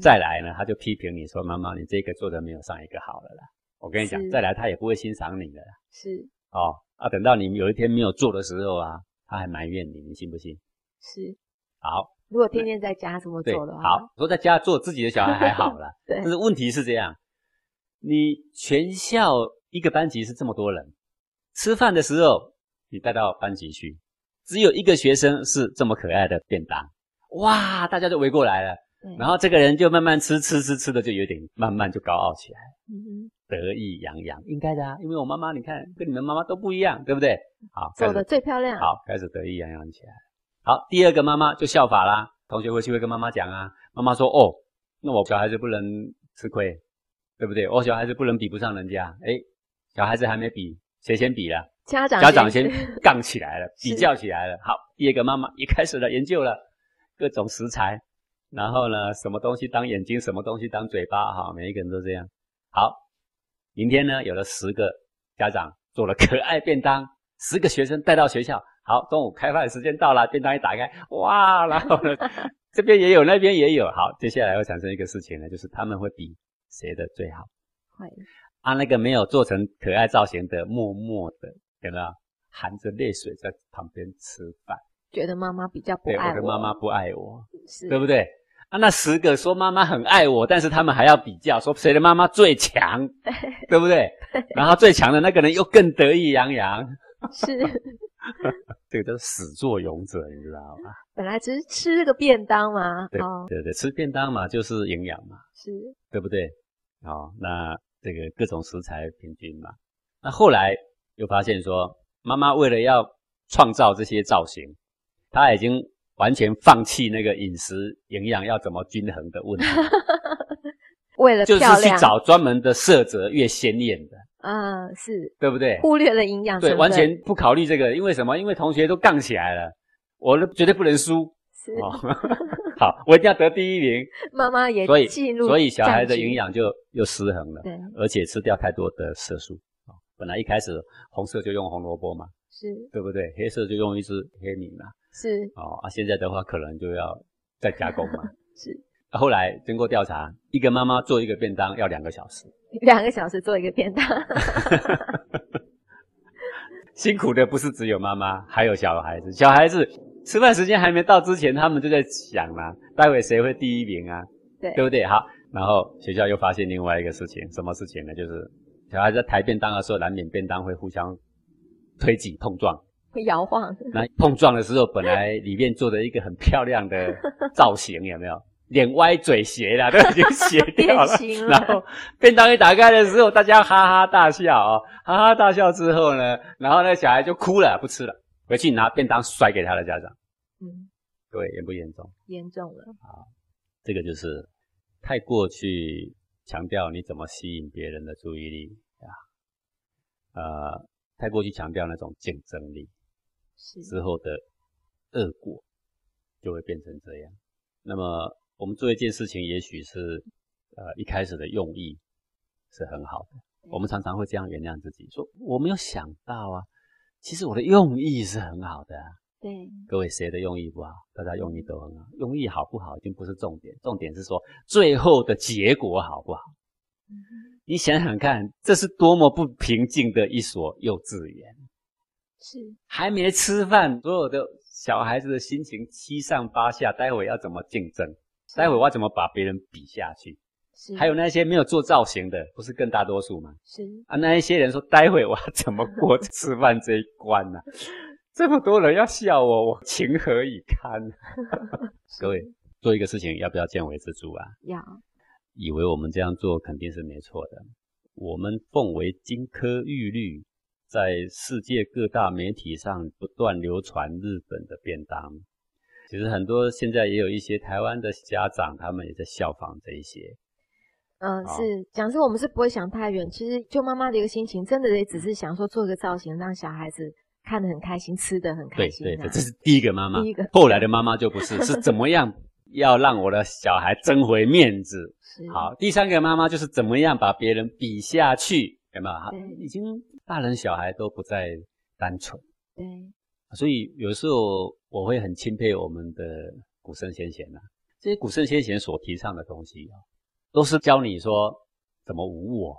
再来呢他就批评你说：“妈妈，你这个做的没有上一个好了啦。”我跟你讲，再来他也不会欣赏你的。是。哦，啊，等到你有一天没有做的时候啊，他还埋怨你，你信不信？是。好。如果天天在家这么做的话，好，说在家做自己的小孩还好了。对。但是问题是这样，你全校一个班级是这么多人。吃饭的时候，你带到班级去，只有一个学生是这么可爱的便当，哇，大家就围过来了。然后这个人就慢慢吃吃吃吃的，就有点慢慢就高傲起来，嗯得意洋洋，应该的啊，因为我妈妈你看跟你们妈妈都不一样，对不对？好，做的最漂亮。好，开始得意洋洋起来。好，第二个妈妈就效法啦，同学回去会跟妈妈讲啊，妈妈说哦，那我小孩子不能吃亏，对不对？我小孩子不能比不上人家，哎，小孩子还没比。谁先比了？家长家长先 杠起来了，比较起来了。好，第二个妈妈也开始了研究了各种食材，然后呢，什么东西当眼睛，什么东西当嘴巴，哈，每一个人都这样。好，明天呢，有了十个家长做了可爱便当，十个学生带到学校。好，中午开饭时间到了，便当一打开，哇，然后呢，这边也有，那边也有。好，接下来会产生一个事情呢，就是他们会比谁的最好。会。啊，那个没有做成可爱造型的，默默的，有没有含着泪水在旁边吃饭？觉得妈妈比较不爱我，对我的妈妈不爱我，是，对不对？啊，那十个说妈妈很爱我，但是他们还要比较，说谁的妈妈最强，对不对？然后最强的那个人又更得意洋洋，是，这个叫始作俑者，你知道吗？本来只是吃这个便当嘛，对对对，吃便当嘛，就是营养嘛，是对不对？好，那。这个各种食材平均嘛，那后来又发现说，妈妈为了要创造这些造型，她已经完全放弃那个饮食营养要怎么均衡的问题，为了就是去找专门的色泽越鲜艳的，嗯，是对不对？忽略了营养，对，完全不考虑这个，因为什么？因为同学都杠起来了，我绝对不能输，是。好，我一定要得第一名。妈妈也所以进入，所以小孩的营养就又失衡了。对，而且吃掉太多的色素。本来一开始红色就用红萝卜嘛，是对不对？黑色就用一只黑米嘛，是。哦啊，现在的话可能就要再加工嘛。是。后来经过调查，一个妈妈做一个便当要两个小时，两个小时做一个便当。辛苦的不是只有妈妈，还有小孩子。小孩子吃饭时间还没到之前，他们就在想啦，待会谁会第一名啊？对，对不对？好，然后学校又发现另外一个事情，什么事情呢？就是小孩在抬便当的时候，难免便当会互相推挤碰撞，会摇晃。那碰撞的时候，本来里面做的一个很漂亮的造型，有没有？脸歪嘴斜啦，都已经斜掉了。然后便当一打开的时候，大家哈哈大笑啊，哈哈大笑之后呢，然后那小孩就哭了，不吃了，回去拿便当甩给他的家长。嗯，各位严不严重？严重了。啊，这个就是太过去强调你怎么吸引别人的注意力啊，呃，太过去强调那种竞争力，之后的恶果就会变成这样。那么。我们做一件事情，也许是，呃，一开始的用意是很好的。我们常常会这样原谅自己，说我没有想到啊，其实我的用意是很好的。啊对，各位谁的用意不好？大家用意都很好，用意好不好已经不是重点，重点是说最后的结果好不好？你想想看，这是多么不平静的一所幼稚园。是，还没吃饭，所有的小孩子的心情七上八下，待会要怎么竞争？待会我要怎么把别人比下去？是，还有那些没有做造型的，不是更大多数吗？是啊，那一些人说，待会我要怎么过吃饭这一关呢？这么多人要笑我，我情何以堪？各位做一个事情，要不要见微知著啊？要。以为我们这样做肯定是没错的。我们奉为金科玉律，在世界各大媒体上不断流传日本的便当。其实很多现在也有一些台湾的家长，他们也在效仿这一些。嗯，是讲师，我们是不会想太远。其实就妈妈的一个心情，真的也只是想说做个造型，让小孩子看得很开心，吃得很开心。对对，这是第一个妈妈。第一个，后来的妈妈就不是，是怎么样 要让我的小孩争回面子？好，第三个妈妈就是怎么样把别人比下去？有没有？已经大人小孩都不再单纯。对。所以有时候我会很钦佩我们的古圣先贤呐，这些古圣先贤所提倡的东西啊，都是教你说怎么无我，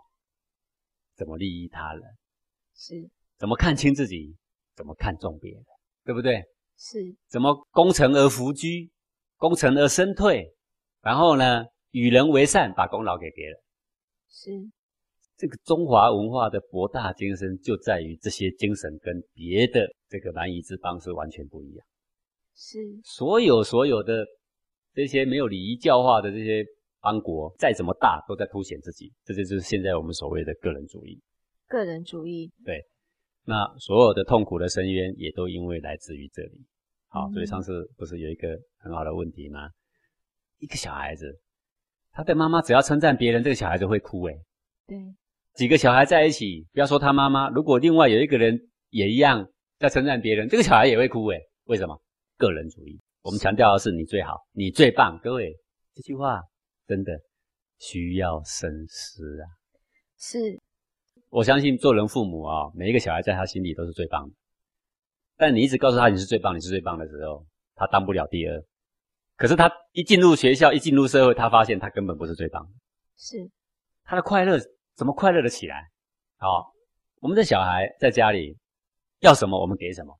怎么利益他人，是，怎么看清自己，怎么看重别人，对不对？是，怎么功成而弗居，功成而身退，然后呢，与人为善，把功劳给别人，是。这个中华文化的博大精深，就在于这些精神跟别的这个蛮夷之邦是完全不一样。是所有所有的这些没有礼仪教化的这些邦国，再怎么大，都在凸显自己。这就是现在我们所谓的个人主义。个人主义。对。那所有的痛苦的深渊，也都因为来自于这里。好，所以上次不是有一个很好的问题吗？一个小孩子，他的妈妈只要称赞别人，这个小孩子会哭。诶对。几个小孩在一起，不要说他妈妈，如果另外有一个人也一样在称赞别人，这个小孩也会哭诶。为什么？个人主义。我们强调的是你最好，你最棒。各位，这句话真的需要深思啊。是。我相信做人父母啊，每一个小孩在他心里都是最棒的。但你一直告诉他你是最棒，你是最棒的时候，他当不了第二。可是他一进入学校，一进入社会，他发现他根本不是最棒的。是。他的快乐。怎么快乐的起来？好，我们的小孩在家里要什么，我们给什么。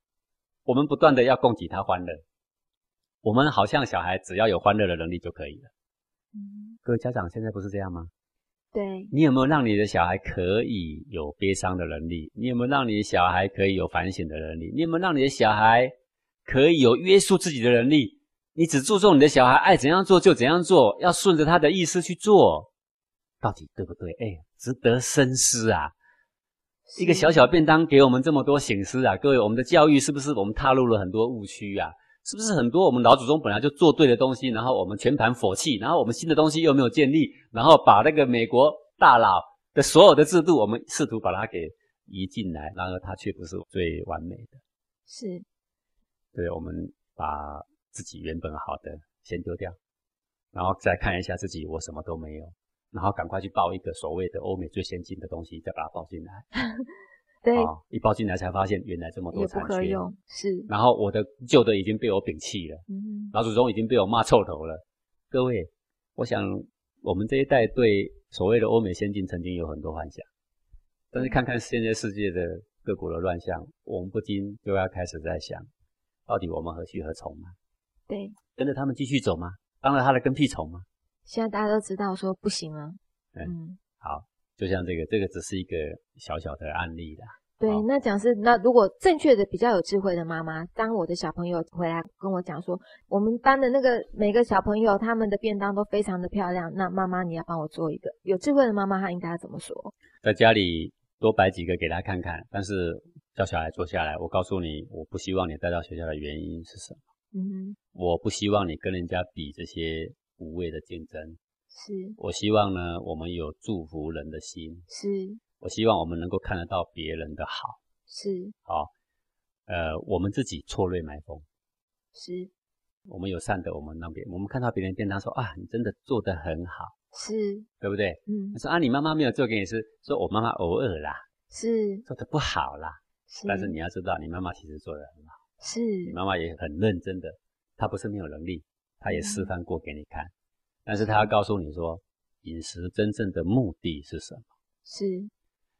我们不断的要供给他欢乐。我们好像小孩只要有欢乐的能力就可以了。嗯，各位家长现在不是这样吗？对。你有没有让你的小孩可以有悲伤的能力？你有没有让你的小孩可以有反省的能力？你有没有让你的小孩可以有约束自己的能力？你只注重你的小孩爱怎样做就怎样做，要顺着他的意思去做。到底对不对？哎，值得深思啊！一个小小便当给我们这么多醒思啊！各位，我们的教育是不是我们踏入了很多误区啊？是不是很多我们老祖宗本来就做对的东西，然后我们全盘否弃，然后我们新的东西又没有建立，然后把那个美国大佬的所有的制度，我们试图把它给移进来，然而它却不是最完美的。是，对，我们把自己原本好的先丢掉，然后再看一下自己，我什么都没有。然后赶快去报一个所谓的欧美最先进的东西，再把它报进来。对，一报进来才发现原来这么多残缺。是。然后我的旧的已经被我摒弃了，嗯，老祖宗已经被我骂臭头了。各位，我想我们这一代对所谓的欧美先进曾经有很多幻想，但是看看现在世界的各国的乱象，我们不禁就要开始在想，到底我们何去何从吗？对，跟着他们继续走吗？当了他的跟屁虫吗？现在大家都知道说不行了。嗯，好，就像这个，这个只是一个小小的案例啦。对，那讲是那如果正确的、比较有智慧的妈妈，当我的小朋友回来跟我讲说，我们班的那个每个小朋友他们的便当都非常的漂亮，那妈妈你要帮我做一个。有智慧的妈妈她应该要怎么说？在家里多摆几个给他看看，但是叫小孩坐下来，我告诉你，我不希望你带到学校的原因是什么？嗯哼，我不希望你跟人家比这些无谓的竞争。是，我希望呢，我们有祝福人的心。是。我希望我们能够看得到别人的好，是好，呃，我们自己错锐埋风，是，我们有善的，我们让别我们看到别人便当说啊，你真的做得很好，是，对不对？嗯，他说啊，你妈妈没有做给你吃，说我妈妈偶尔啦，是，做的不好啦，是，但是你要知道，你妈妈其实做的很好，是，你妈妈也很认真的，她不是没有能力，她也示范过给你看，但是他要告诉你说，饮食真正的目的是什么？是。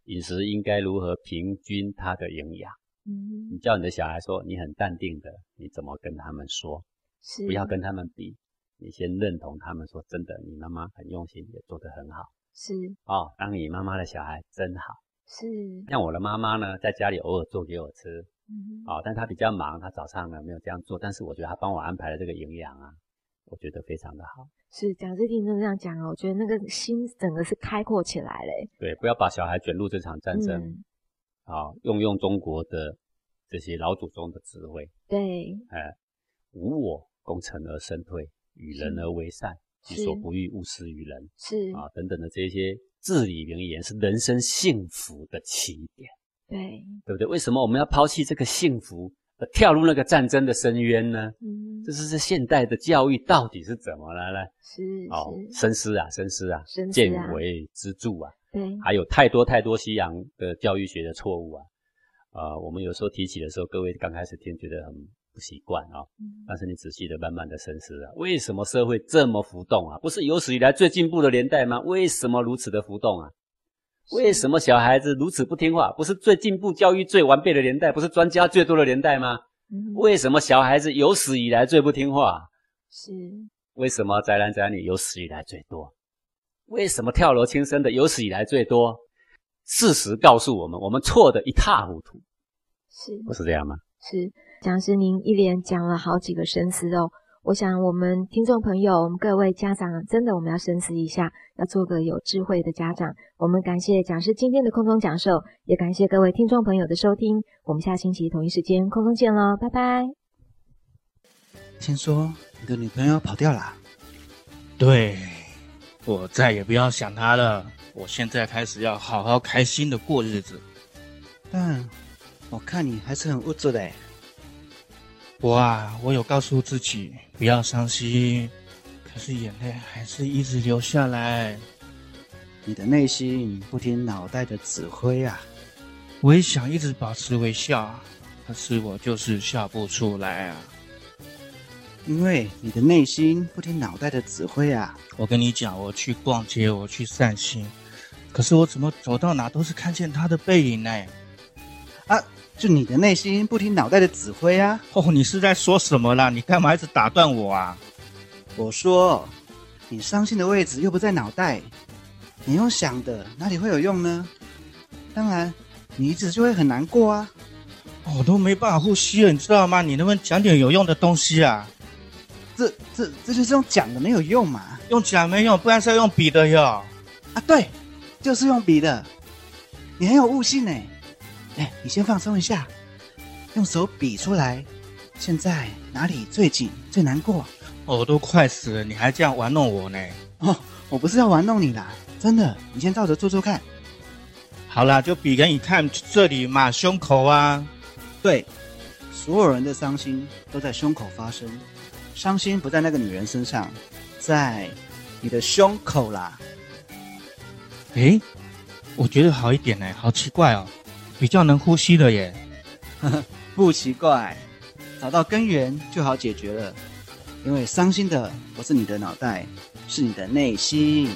饮食应该如何平均它的营养？嗯，你叫你的小孩说你很淡定的，你怎么跟他们说？是，不要跟他们比，你先认同他们说真的，你妈妈很用心，也做得很好。是，哦，当你妈妈的小孩真好。是，像我的妈妈呢，在家里偶尔做给我吃，嗯，哦，但她比较忙，她早上呢没有这样做，但是我觉得她帮我安排了这个营养啊，我觉得非常的好。是讲师听这样讲哦，我觉得那个心整个是开阔起来嘞。对，不要把小孩卷入这场战争，好，用用中国的这些老祖宗的智慧。对，哎，无我，功成而身退，与人而为善，己所不欲，勿施于人。是啊，等等的这些至理名言，是人生幸福的起点。对，对不对？为什么我们要抛弃这个幸福？跳入那个战争的深渊呢？嗯，这是这现代的教育到底是怎么了呢？是哦，深思啊，深思啊，见微知著啊。对，还有太多太多西洋的教育学的错误啊。呃，我们有时候提起的时候，各位刚开始听觉得很不习惯啊。嗯。但是你仔细的、慢慢的深思啊，为什么社会这么浮动啊？不是有史以来最进步的年代吗？为什么如此的浮动啊？为什么小孩子如此不听话？不是最进步、教育最完备的年代，不是专家最多的年代吗？为什么小孩子有史以来最不听话？是为什么宅男宅女有史以来最多？为什么跳楼轻生的有史以来最多？事实告诉我们，我们错的一塌糊涂。是不是这样吗？是讲师，您一连讲了好几个深思哦。我想，我们听众朋友，我们各位家长，真的我们要深思一下，要做个有智慧的家长。我们感谢讲师今天的空中讲授，也感谢各位听众朋友的收听。我们下星期同一时间空中见喽，拜拜。听说你的女朋友跑掉了？对，我再也不要想她了。我现在开始要好好开心的过日子。但我看你还是很物质的。我啊，我有告诉自己不要伤心，可是眼泪还是一直流下来。你的内心不听脑袋的指挥啊！我也想一直保持微笑，可是我就是笑不出来啊。因为你的内心不听脑袋的指挥啊！我跟你讲，我去逛街，我去散心，可是我怎么走到哪都是看见他的背影呢？啊！就你的内心不听脑袋的指挥啊！哦，你是在说什么啦？你干嘛一直打断我啊？我说，你伤心的位置又不在脑袋，你用想的哪里会有用呢？当然，你一直就会很难过啊！我都没办法呼吸了，你知道吗？你能不能讲点有用的东西啊？这、这、这就是用讲的没有用嘛？用讲没用，不然是要用笔的哟。啊，对，就是用笔的。你很有悟性呢。哎，你先放松一下，用手比出来，现在哪里最紧最难过？我都快死了，你还这样玩弄我呢？哦，我不是要玩弄你啦，真的，你先照着做做看。好啦，就比给你看这里嘛，胸口啊。对，所有人的伤心都在胸口发生，伤心不在那个女人身上，在你的胸口啦。诶，我觉得好一点呢，好奇怪哦。比较能呼吸的耶，不奇怪，找到根源就好解决了。因为伤心的不是你的脑袋，是你的内心。